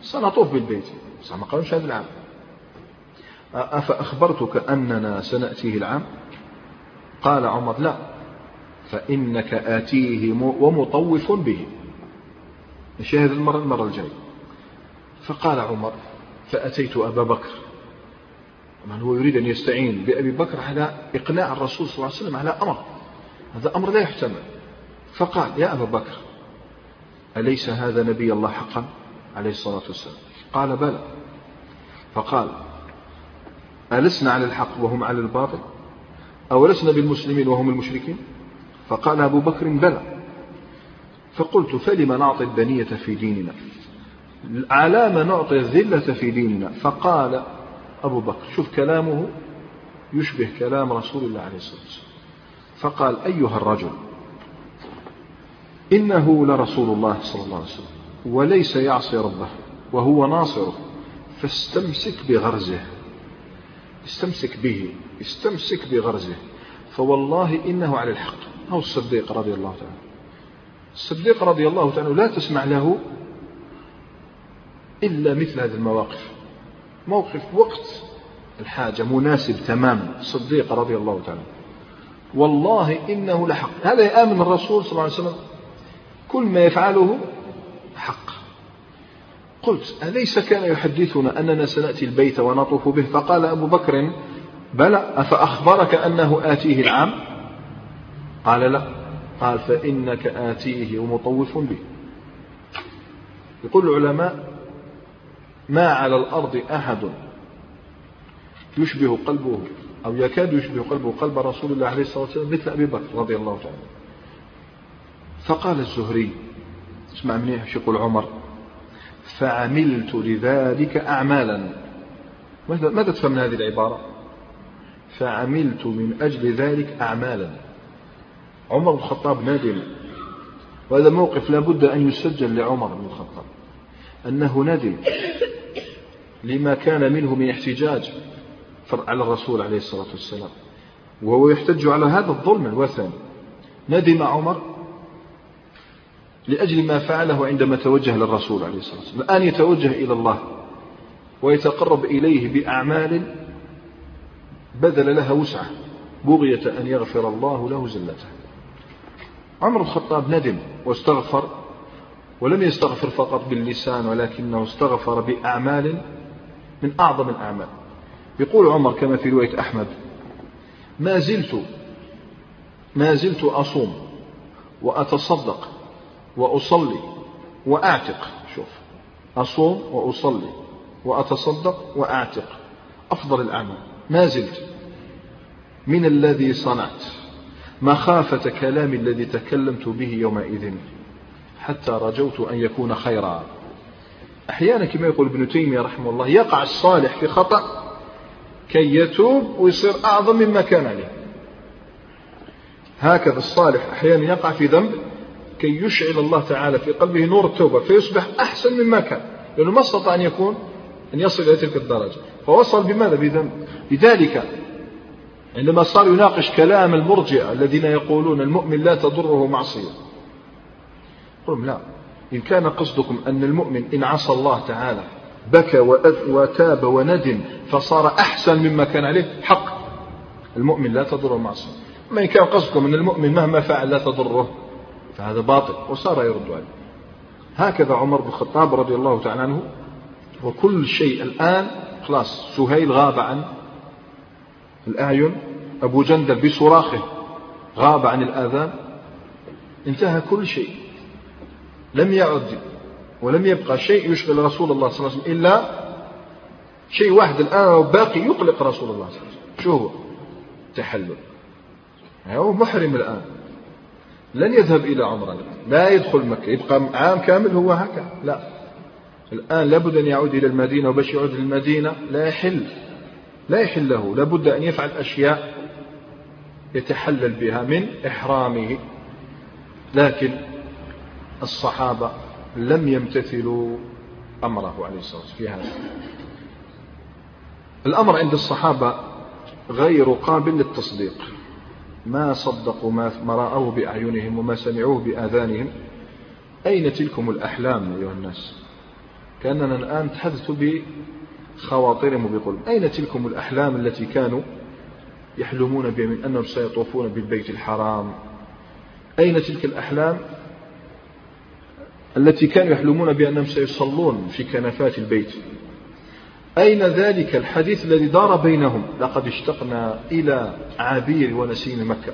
Speaker 1: سنطوف بالبيت. ما قالوش هذا العام. أفأخبرتك أننا سنأتيه العام؟ قال عمر لا فإنك آتيه ومطوف به. نشاهد المرة المرة الجاية. فقال عمر فأتيت أبا بكر. من هو يريد أن يستعين بأبي بكر على إقناع الرسول صلى الله عليه وسلم على أمر. هذا أمر لا يحتمل. فقال يا أبا بكر أليس هذا نبي الله حقا؟ عليه الصلاة والسلام. قال بلى. فقال ألسنا على الحق وهم على الباطل؟ أو لسنا بالمسلمين وهم المشركين؟ فقال أبو بكر بلى. فقلت فلم نعطي الدنية في ديننا؟ على ما نعطي الذلة في ديننا؟ فقال أبو بكر. شوف كلامه يشبه كلام رسول الله عليه الصلاة والسلام. فقال أيها الرجل إنه لرسول الله صلى الله عليه وسلم وليس يعصي ربه وهو ناصره فاستمسك بغرزه. استمسك به استمسك بغرزه. فوالله إنه على الحق. هو الصديق رضي الله تعالى الصديق رضي الله تعالى لا تسمع له إلا مثل هذه المواقف. موقف وقت الحاجة مناسب تماما الصديق رضي الله تعالى. والله إنه لحق. هذا يآمن الرسول صلى الله عليه وسلم. كل ما يفعله حق. قلت أليس كان يحدثنا أننا سنأتي البيت ونطوف به؟ فقال أبو بكر بلى أفأخبرك أنه آتيه العام؟ قال لا. قال فإنك آتيه ومطوف به. يقول العلماء ما على الأرض أحد يشبه قلبه أو يكاد يشبه قلبه قلب رسول الله عليه الصلاة والسلام مثل أبي بكر رضي الله تعالى فقال الزهري اسمع منيح يقول عمر فعملت لذلك أعمالا. ماذا تفهم من هذه العبارة؟ فعملت من أجل ذلك أعمالا. عمر بن الخطاب نادم وهذا موقف لا بد أن يسجل لعمر بن الخطاب أنه ندم لما كان منه من احتجاج على الرسول عليه الصلاة والسلام. وهو يحتج على هذا الظلم الوثني. ندم عمر لأجل ما فعله عندما توجه للرسول عليه الصلاة والسلام. الآن يتوجه إلى الله ويتقرب إليه بأعمال بذل لها وسعة. بغية أن يغفر الله له زلته عمر الخطاب ندم واستغفر ولم يستغفر فقط باللسان ولكنه استغفر بأعمال من أعظم الأعمال. يقول عمر كما في رواية أحمد ما زلت ما زلت أصوم وأتصدق وأصلي وأعتق. شوف أصوم وأصلي وأتصدق وأعتق. أفضل الأعمال. ما زلت من الذي صنعت مخافة كلام الذي تكلمت به يومئذ حتى رجوت أن يكون خيرا. أحيانا كما يقول ابن تيمية رحمه الله يقع الصالح في خطأ كي يتوب ويصير أعظم مما كان عليه. هكذا الصالح أحيانا يقع في ذنب كي يشعل الله تعالى في قلبه نور التوبة فيصبح أحسن مما كان لأنه ما استطاع أن يكون أن يصل إلى تلك الدرجة. فوصل بماذا؟ بذنب. لذلك عندما صار يناقش كلام المرجئة الذين يقولون المؤمن لا تضره معصية قلهم لا. إن كان قصدكم أن المؤمن إن عصى الله تعالى بكى وتاب وندم فصار أحسن مما كان عليه حق. المؤمن لا تضره معصية أما إن كان قصدكم أن المؤمن مهما فعل لا تضره فهذا باطل وصار يرد عليه. هكذا عمر بن الخطاب رضي الله تعالى عنه وكل شيء الآن خلاص سهيل غاب عن الأعين أبو جندل بصراخه غاب عن الآذان انتهى كل شيء. لم يعد ولم يبقى شيء يشغل رسول الله صلى الله عليه وسلم إلا شيء واحد الآن باقي يقلق رسول الله صلى الله عليه وسلم. شو هو؟ تحلل. هو محرم الآن. لن يذهب إلى عمرة لا يدخل مكة. يبقى عام كامل هو هكذا. لا. الآن لابد أن يعود إلى المدينة وباش يعود للمدينة لا يحل. لا يحل له. لابد أن يفعل أشياء يتحلل بها من إحرامه. لكن الصحابة لم يمتثلوا أمره عليه الصلاة والسلام في هذا. الأمر عند الصحابة غير قابل للتصديق. ما صدقوا ما رأوه بأعينهم وما سمعوه بآذانهم. أين تلكم الأحلام أيها الناس؟ كأننا الآن نتحدث بخواطرهم وبقلوبهم. أين تلكم الأحلام التي كانوا يحلمون بها من أنهم سيطوفون بالبيت الحرام؟ أين تلك الأحلام؟ التي كانوا يحلمون بأنهم سيصلون في كنفات البيت. أين ذلك الحديث الذي دار بينهم؟ لقد اشتقنا إلى عبير ونسيم مكة.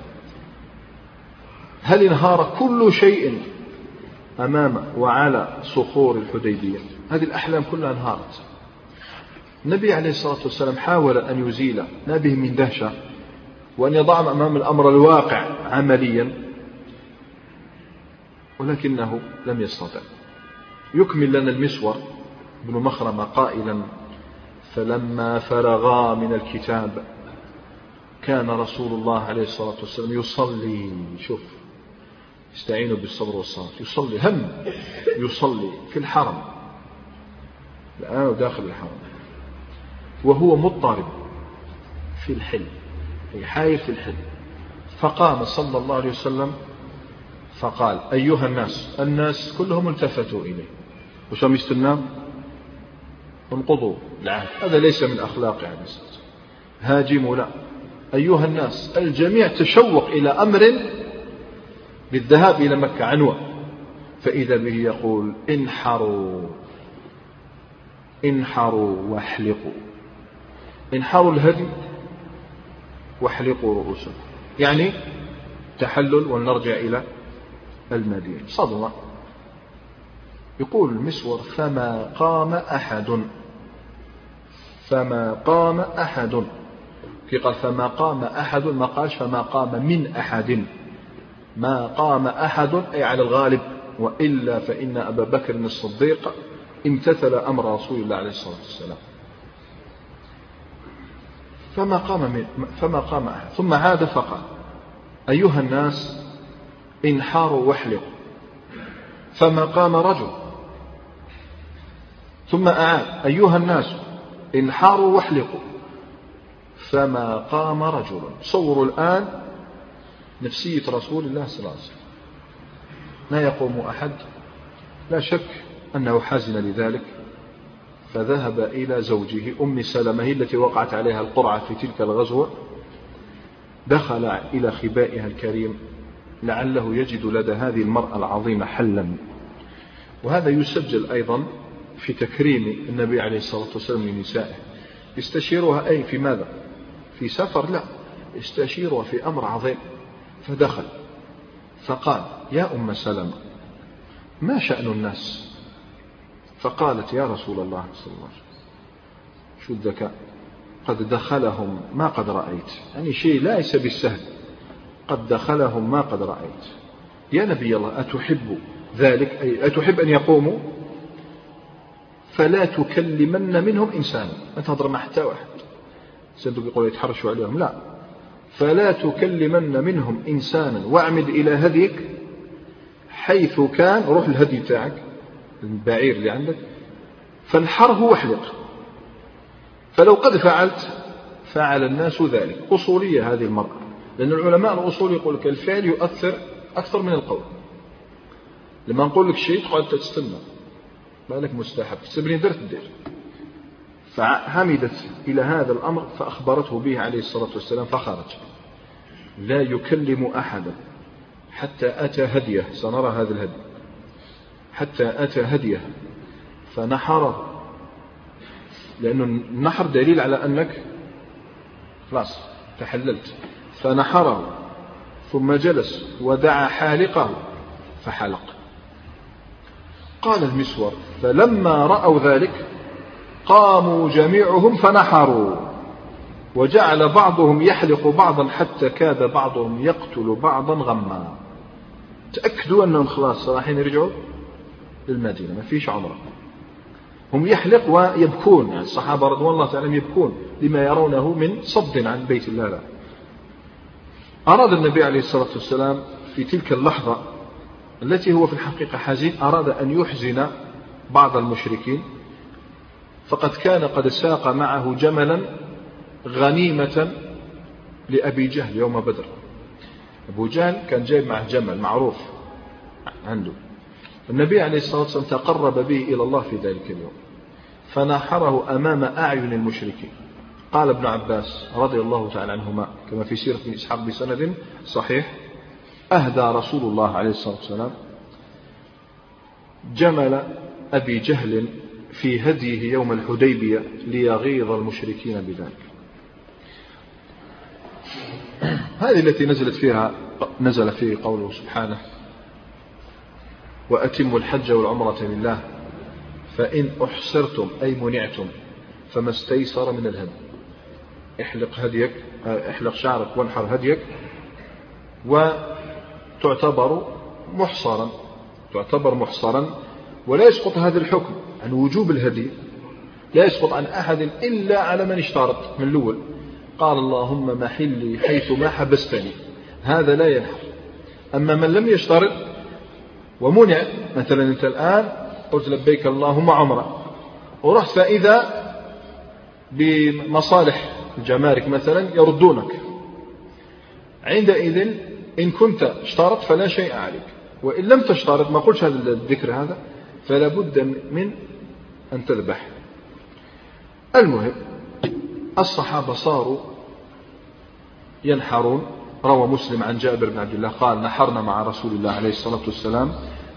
Speaker 1: هل انهار كل شيء أمام وعلى صخور الحديبية؟ هذه الأحلام كلها انهارت. النبي عليه الصلاة والسلام حاول أن يزيل ما من دهشة وأن يضعهم أمام الأمر الواقع عمليا. ولكنه لم يستطع. يكمل لنا المسور بن مخرمة قائلا فلما فرغا من الكتاب كان رسول الله عليه الصلاة والسلام يصلي. شوف استعينوا بالصبر والصلاة. يصلي هم يصلي في الحرم. الآن داخل الحرم. وهو مضطرب في الحل أي حاير في الحل. فقام صلى الله عليه وسلم فقال أيها الناس الناس كلهم التفتوا إليه. وش يستناه انقضوا العهد هذا ليس من أخلاق يعني هاجموا لا. أيها الناس الجميع تشوق إلى أمر بالذهاب إلى مكة عنوة فإذا به يقول انحروا. انحروا واحلقوا. انحروا الهدي واحلقوا رؤوسكم. يعني تحلل ولنرجع إلى المدينة. صدمة يقول المسور فما قام أحد. فما قام أحد. في قال فما قام أحد ما قالش فما قام من أحد. ما قام أحد أي على الغالب. وإلا فإن أبا بكر الصديق امتثل أمر رسول الله عليه الصلاة والسلام. فما قام من فما قام أحد. ثم عاد فقال أيها الناس انحاروا واحلقوا فما قام رجل. ثم أعاد أيها الناس انحاروا واحلقوا فما قام رجل. صوروا الآن نفسية رسول الله صلى الله عليه وسلم. لا يقوم أحد. لا شك أنه حزن لذلك. فذهب إلى زوجه أم سلمة التي وقعت عليها القرعة في تلك الغزوة. دخل إلى خبائها الكريم. لعله يجد لدى هذه المرأة العظيمة حلا. وهذا يسجل أيضا في تكريم النبي عليه الصلاة والسلام لنسائه. يستشيرها أي في ماذا؟ في سفر؟ لا يستشيرها في أمر عظيم. فدخل فقال يا أم سلمة ما شأن الناس؟ فقالت يا رسول الله صلى الله عليه وسلم شو الذكاء؟ قد دخلهم ما قد رأيت. يعني شيء ليس بالسهل. قد دخلهم ما قد رأيت. يا نبي الله أتحب ذلك؟ أي أتحب أن يقوموا؟ فلا تكلمن منهم إنسانا. ما تهضر مع حتى واحد. سندوك يقول يتحرشوا عليهم. لا. فلا تكلمن منهم إنسانا. واعمد إلى هديك حيث كان. روح الهدي تاعك البعير اللي عندك. فانحره واحلق فلو قد فعلت فعل الناس ذلك. أصولية هذه المرأة. لأن العلماء الأصول يقول لك الفعل يؤثر أكثر من القول. لما نقول لك شيء تقعد تستنى. بالك مستحب. تسبني درت دير. فعمدت إلى هذا الأمر فأخبرته به عليه الصلاة والسلام فخرج. لا يكلم أحدا. حتى أتى هديه. سنرى هذا الهدي. حتى أتى هديه. فنحره. لأنه النحر دليل على أنك خلاص تحللت. فنحره ثم جلس ودعا حالقه فحلق. قال المسور فلما رأوا ذلك قاموا جميعهم فنحروا. وجعل بعضهم يحلق بعضا حتى كاد بعضهم يقتل بعضا غما. تأكدوا أنهم خلاص رايحين يرجعوا للمدينة ما فيش عمرة. هم يحلق ويبكون يعني الصحابة رضوان الله تعالى يبكون لما يرونه من صد عن بيت الله. لا. أراد النبي عليه الصلاة والسلام في تلك اللحظة التي هو في الحقيقة حزين أراد أن يحزن بعض المشركين. فقد كان قد ساق معه جملا غنيمة لأبي جهل يوم بدر. أبو جهل كان جايب معه جمل معروف عنده. النبي عليه الصلاة والسلام تقرب به إلى الله في ذلك اليوم. فناحره أمام أعين المشركين. قال ابن عباس رضي الله تعالى عنهما كما في سيرة ابن إسحاق بسند صحيح أهدى رسول الله عليه الصلاة والسلام جمل أبي جهل في هديه يوم الحديبية ليغيظ المشركين بذلك. هذه التي نزلت فيها نزل فيه قوله سبحانه وأتموا الحج والعمرة لله فإن أحصرتم أي منعتم فما استيسر من الهدي. احلق هديك احلق شعرك وانحر هديك وتعتبر محصرا تعتبر محصرا ولا يسقط هذا الحكم عن وجوب الهدي لا يسقط عن أحد إلا على من اشترط من الأول. قال اللهم محلي حيث ما حبستني. هذا لا ينحر. أما من لم يشترط ومنع مثلا أنت الآن قلت لبيك اللهم عمرة ورحت فإذا بمصالح الجمارك مثلا يردونك. عندئذ إن كنت اشترط فلا شيء عليك. وإن لم تشترط ما قلتش هذا الذكر هذا فلا بد من أن تذبح. المهم الصحابة صاروا ينحرون. روى مسلم عن جابر بن عبد الله قال نحرنا مع رسول الله عليه الصلاة والسلام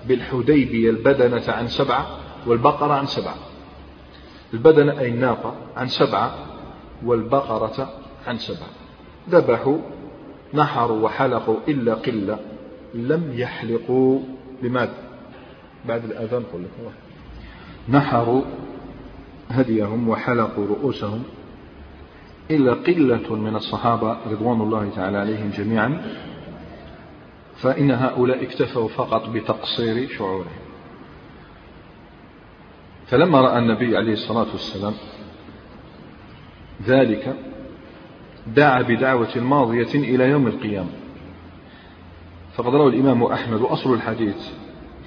Speaker 1: بالحديبية البدنة عن سبعة والبقرة عن سبعة. البدنة أي الناقة عن سبعة والبقرة عن سبعة ذبحوا نحروا وحلقوا إلا قلة. لم يحلقوا لماذا بعد الأذان قل لك نحروا هديهم وحلقوا رؤوسهم. إلا قلة من الصحابة رضوان الله تعالى عليهم جميعا. فإن هؤلاء اكتفوا فقط بتقصير شعورهم. فلما رأى النبي عليه الصلاة والسلام ذلك دعا بدعوة ماضية إلى يوم القيامة. فقد روى الإمام أحمد وأصل الحديث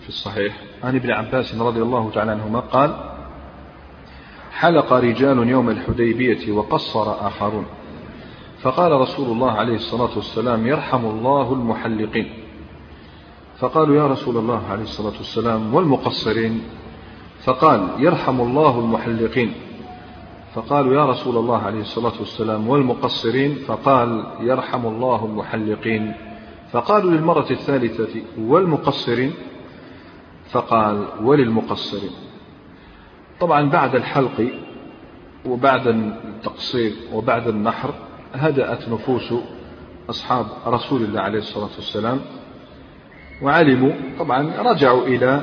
Speaker 1: في الصحيح عن ابن عباس رضي الله تعالى عنهما قال حلق رجال يوم الحديبية وقصر آخرون. فقال رسول الله عليه الصلاة والسلام يرحم الله المحلقين. فقالوا يا رسول الله عليه الصلاة والسلام والمقصرين؟ فقال يرحم الله المحلقين. فقالوا يا رسول الله عليه الصلاة والسلام والمقصرين؟ فقال يرحم الله المحلقين. فقالوا للمرة الثالثة والمقصرين؟ فقال وللمقصرين. طبعا بعد الحلق وبعد التقصير وبعد النحر هدأت نفوس أصحاب رسول الله عليه الصلاة والسلام وعلموا طبعا رجعوا إلى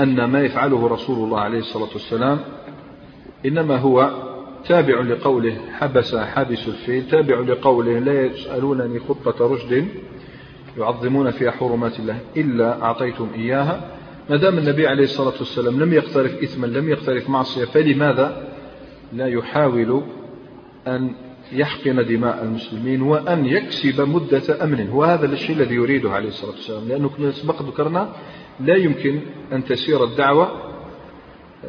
Speaker 1: أن ما يفعله رسول الله عليه الصلاة والسلام إنما هو تابع لقوله حبس حابس الفيل تابع لقوله لا يسألونني خطة رشد يعظمون فيها حرمات الله إلا أعطيتم إياها. ما دام النبي عليه الصلاة والسلام لم يقترف إثما لم يقترف معصية فلماذا لا يحاول أن يحقن دماء المسلمين وأن يكسب مدة أمن؟ وهذا الشيء الذي يريده عليه الصلاة والسلام لأنه كما سبق ذكرنا لا يمكن أن تسير الدعوة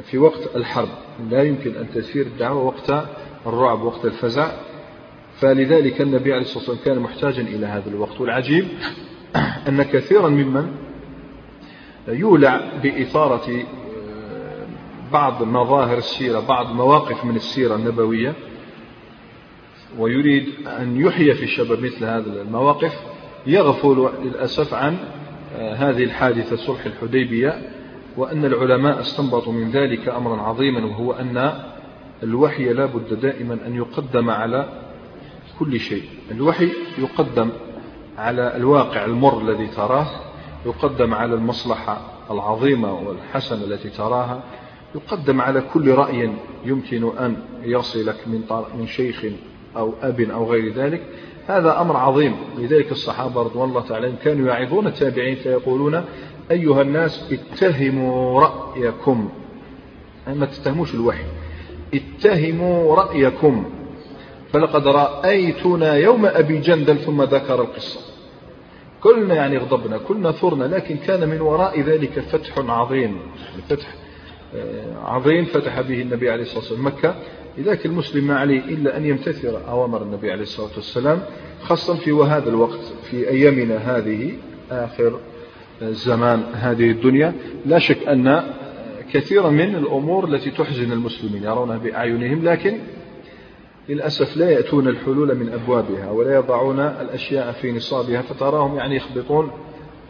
Speaker 1: في وقت الحرب. لا يمكن أن تسير الدعوة وقت الرعب وقت الفزع. فلذلك النبي عليه الصلاة والسلام كان محتاجا إلى هذا الوقت. والعجيب أن كثيرا ممن يولع بإثارة آه، بعض مظاهر السيرة بعض مواقف من السيرة النبوية ويريد أن يحيي في الشباب مثل هذه المواقف. يغفل للأسف عن هذه الحادثة صلح الحديبية وأن العلماء استنبطوا من ذلك أمرا عظيما وهو أن الوحي لا بد دائما أن يقدم على كل شيء. الوحي يقدم على الواقع المر الذي تراه يقدم على المصلحة العظيمة والحسنة التي تراها يقدم على كل رأي يمكن أن يصلك من من شيخ أو أب أو غير ذلك. هذا أمر عظيم. لذلك الصحابة رضوان الله تعالى كانوا يعظون التابعين فيقولون أيها الناس اتهموا رأيكم. ما تتهموش الوحي. اتهموا رأيكم. فلقد رأيتنا يوم أبي جندل ثم ذكر القصة. كلنا يعني غضبنا كلنا ثرنا لكن كان من وراء ذلك فتح عظيم. فتح آه، عظيم فتح به النبي عليه الصلاة والسلام. مكة لذلك المسلم ما عليه إلا أن يمتثل أوامر النبي عليه الصلاة والسلام خاصة في وهذا الوقت في أيامنا هذه آخر زمان هذه الدنيا. لا شك أن كثيرا من الأمور التي تحزن المسلمين يرونها بأعينهم لكن للأسف لا يأتون الحلول من أبوابها ولا يضعون الأشياء في نصابها فتراهم يعني يخبطون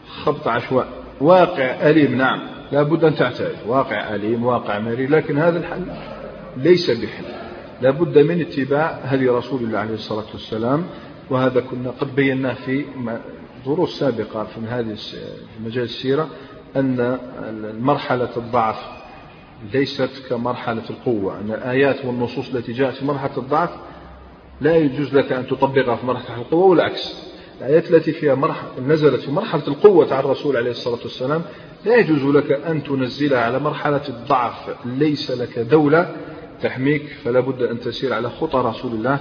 Speaker 1: خبط عشواء. واقع أليم نعم لا بد أن تعترف. واقع أليم واقع مرير لكن هذا الحل. ليس بحل لا بد من اتباع هدي رسول الله عليه الصلاة والسلام وهذا كنا قد بيناه في دروس سابقة في هذه مجال السيرة أن مرحلة الضعف ليست كمرحلة القوة أن الآيات والنصوص التي جاءت في مرحلة الضعف لا يجوز لك أن تطبقها في مرحلة القوة والعكس. الآيات التي فيها مرحلة نزلت في مرحلة القوة على الرسول عليه الصلاة والسلام لا يجوز لك أن تنزلها على مرحلة الضعف. ليس لك دولة تحميك فلا بد أن تسير على خطى رسول الله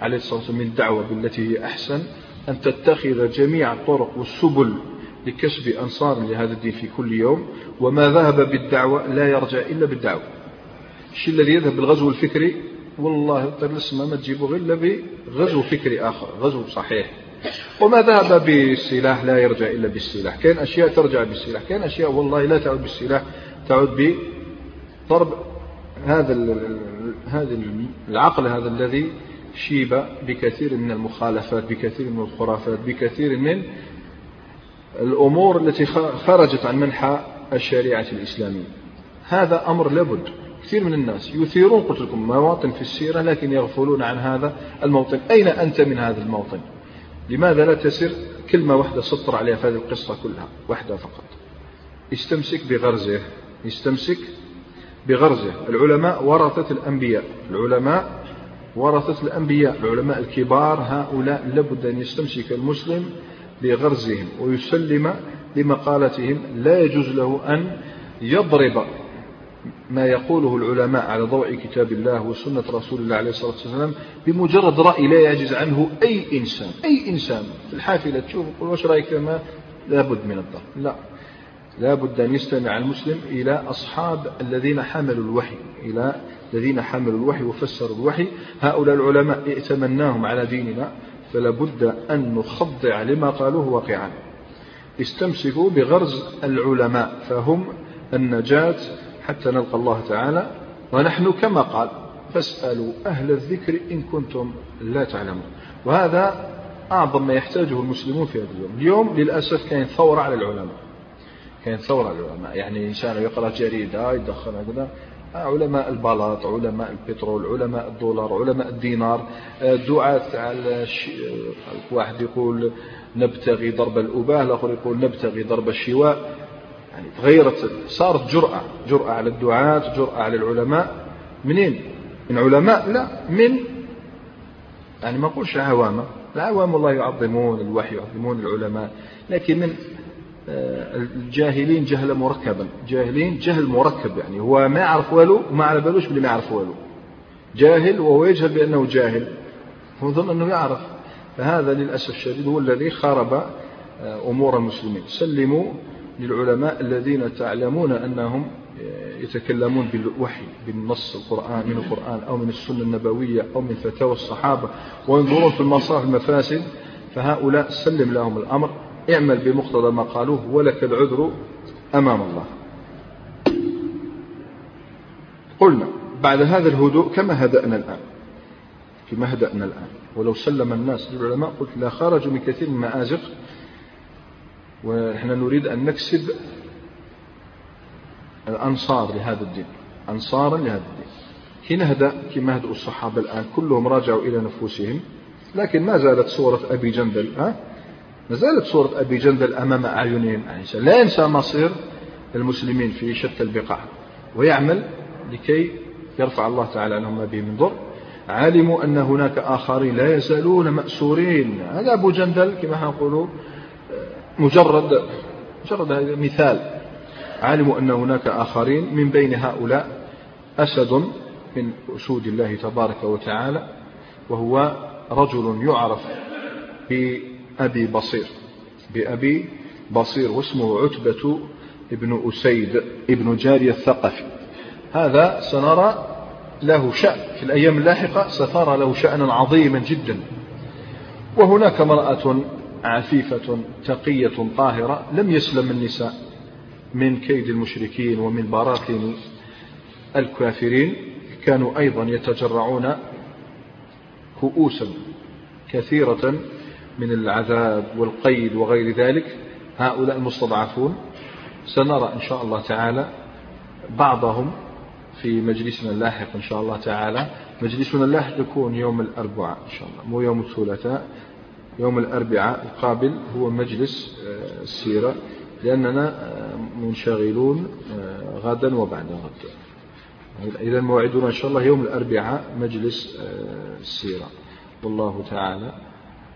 Speaker 1: عليه الصلاة والسلام من الدعوة بالتي هي أحسن أن تتخذ جميع الطرق والسبل لكسب أنصار لهذا الدين في كل يوم. وما ذهب بالدعوة لا يرجع إلا بالدعوة. الشيء الذي يذهب بالغزو الفكري والله طيب الاسم ما تجيبه إلا بغزو فكري آخر غزو صحيح. وما ذهب بالسلاح لا يرجع إلا بالسلاح. كان أشياء ترجع بالسلاح كان أشياء والله لا تعود بالسلاح تعود بضرب هذا هذا العقل هذا الذي شيب بكثير من المخالفات بكثير من الخرافات بكثير من الأمور التي خرجت عن منحى الشريعة الإسلامية. هذا أمر لابد. كثير من الناس يثيرون قلت لكم مواطن في السيرة لكن يغفلون عن هذا الموطن. أين أنت من هذا الموطن؟ لماذا لا تسر كلمة واحدة سطر عليها في هذه القصة كلها؟ واحدة فقط. استمسك بغرزه. استمسك بغرزه. العلماء ورثة الأنبياء. العلماء ورثة الأنبياء. العلماء الكبار هؤلاء لابد أن يستمسك المسلم بغرزهم ويسلم لمقالتهم لا يجوز له أن يضرب ما يقوله العلماء على ضوء كتاب الله وسنة رسول الله عليه الصلاة والسلام بمجرد رأي لا يعجز عنه أي إنسان. أي إنسان. في الحافلة تشوف يقول وش رأيك؟ ما لابد من الضرب. لا. لا بد أن يستمع المسلم إلى أصحاب الذين حملوا الوحي إلى الذين حملوا الوحي وفسروا الوحي. هؤلاء العلماء ائتمناهم على ديننا فلا بد أن نخضع لما قالوه واقعا. استمسكوا بغرز العلماء فهم النجاة حتى نلقى الله تعالى. ونحن كما قال فاسألوا أهل الذكر إن كنتم لا تعلمون وهذا أعظم ما يحتاجه المسلمون في هذا اليوم. اليوم للأسف كاين ثورة على العلماء. كاين ثورة على العلماء. يعني إنسان يقرأ جريدة يدخل هكذا علماء البلاط علماء البترول علماء الدولار علماء الدينار دعاة على واحد يقول نبتغي ضرب الأباه الآخر يقول نبتغي ضرب الشواء. يعني تغيرت صارت جرأة جرأة على الدعاة جرأة على العلماء. منين؟ من علماء؟ لا من يعني ما نقولش عوامة العوام والله يعظمون الوحي يعظمون العلماء. لكن من آه، الجاهلين جهلا مركبا. جاهلين جهل مركب يعني. هو ما يعرف والو وما على بالوش باللي ما يعرف والو. جاهل وهو يجهل بأنه جاهل. هو يظن أنه يعرف. فهذا للأسف الشديد هو الذي خرب آه، أمور المسلمين. سلموا للعلماء الذين تعلمون أنهم آه، يتكلمون بالوحي بالنص القرآن من القرآن أو من السنة النبوية أو من فتاوى الصحابة. وينظرون في المصالح المفاسد. فهؤلاء سلم لهم الأمر. اعمل بمقتضى ما قالوه ولك العذر أمام الله. قلنا بعد هذا الهدوء كما هدأنا الآن. كما هدأنا الآن. ولو سلم الناس للعلماء قلت لا خرجوا من كثير من المآزق. ونحن نريد أن نكسب الأنصار لهذا الدين. أنصارا لهذا الدين. حين هدأ كما هدأوا الصحابة الآن كلهم راجعوا إلى نفوسهم. لكن ما زالت صورة أبي جندل ها؟ ما زالت صورة أبي جندل أمام أعينهم لا ينسى مصير المسلمين في شتى البقاع ويعمل لكي يرفع الله تعالى عنهم ما به من ضر. علموا أن هناك آخرين لا يزالون مأسورين. هذا أبو جندل كما نقول مجرد مجرد هذا مثال. علموا أن هناك آخرين من بين هؤلاء أسد من أسود الله تبارك وتعالى وهو رجل يعرف بأبي بصير. بأبي بصير واسمه عتبة ابن أسيد ابن جارية الثقفي. هذا سنرى له شأن. في الأيام اللاحقة سترى له شأنا عظيما جدا. وهناك امرأة عفيفة تقية طاهرة لم يسلم النساء من كيد المشركين ومن براثن الكافرين. كانوا أيضا يتجرعون كؤوسا كثيرة من العذاب والقيد وغير ذلك هؤلاء المستضعفون. سنرى إن شاء الله تعالى بعضهم في مجلسنا اللاحق إن شاء الله تعالى. مجلسنا اللاحق يكون يوم الأربعاء إن شاء الله مو يوم الثلاثاء يوم الأربعاء القابل هو مجلس آه، السيرة لأننا آه، منشغلون آه، غدا وبعد غد. إذا موعدنا إن شاء الله يوم الأربعاء مجلس السيرة. والله تعالى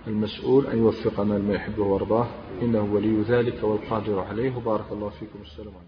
Speaker 1: المسؤول أن يوفقنا لما يحبه ويرضاه. إنه ولي ذلك والقادر عليه. وبارك الله فيكم. السلام عليكم.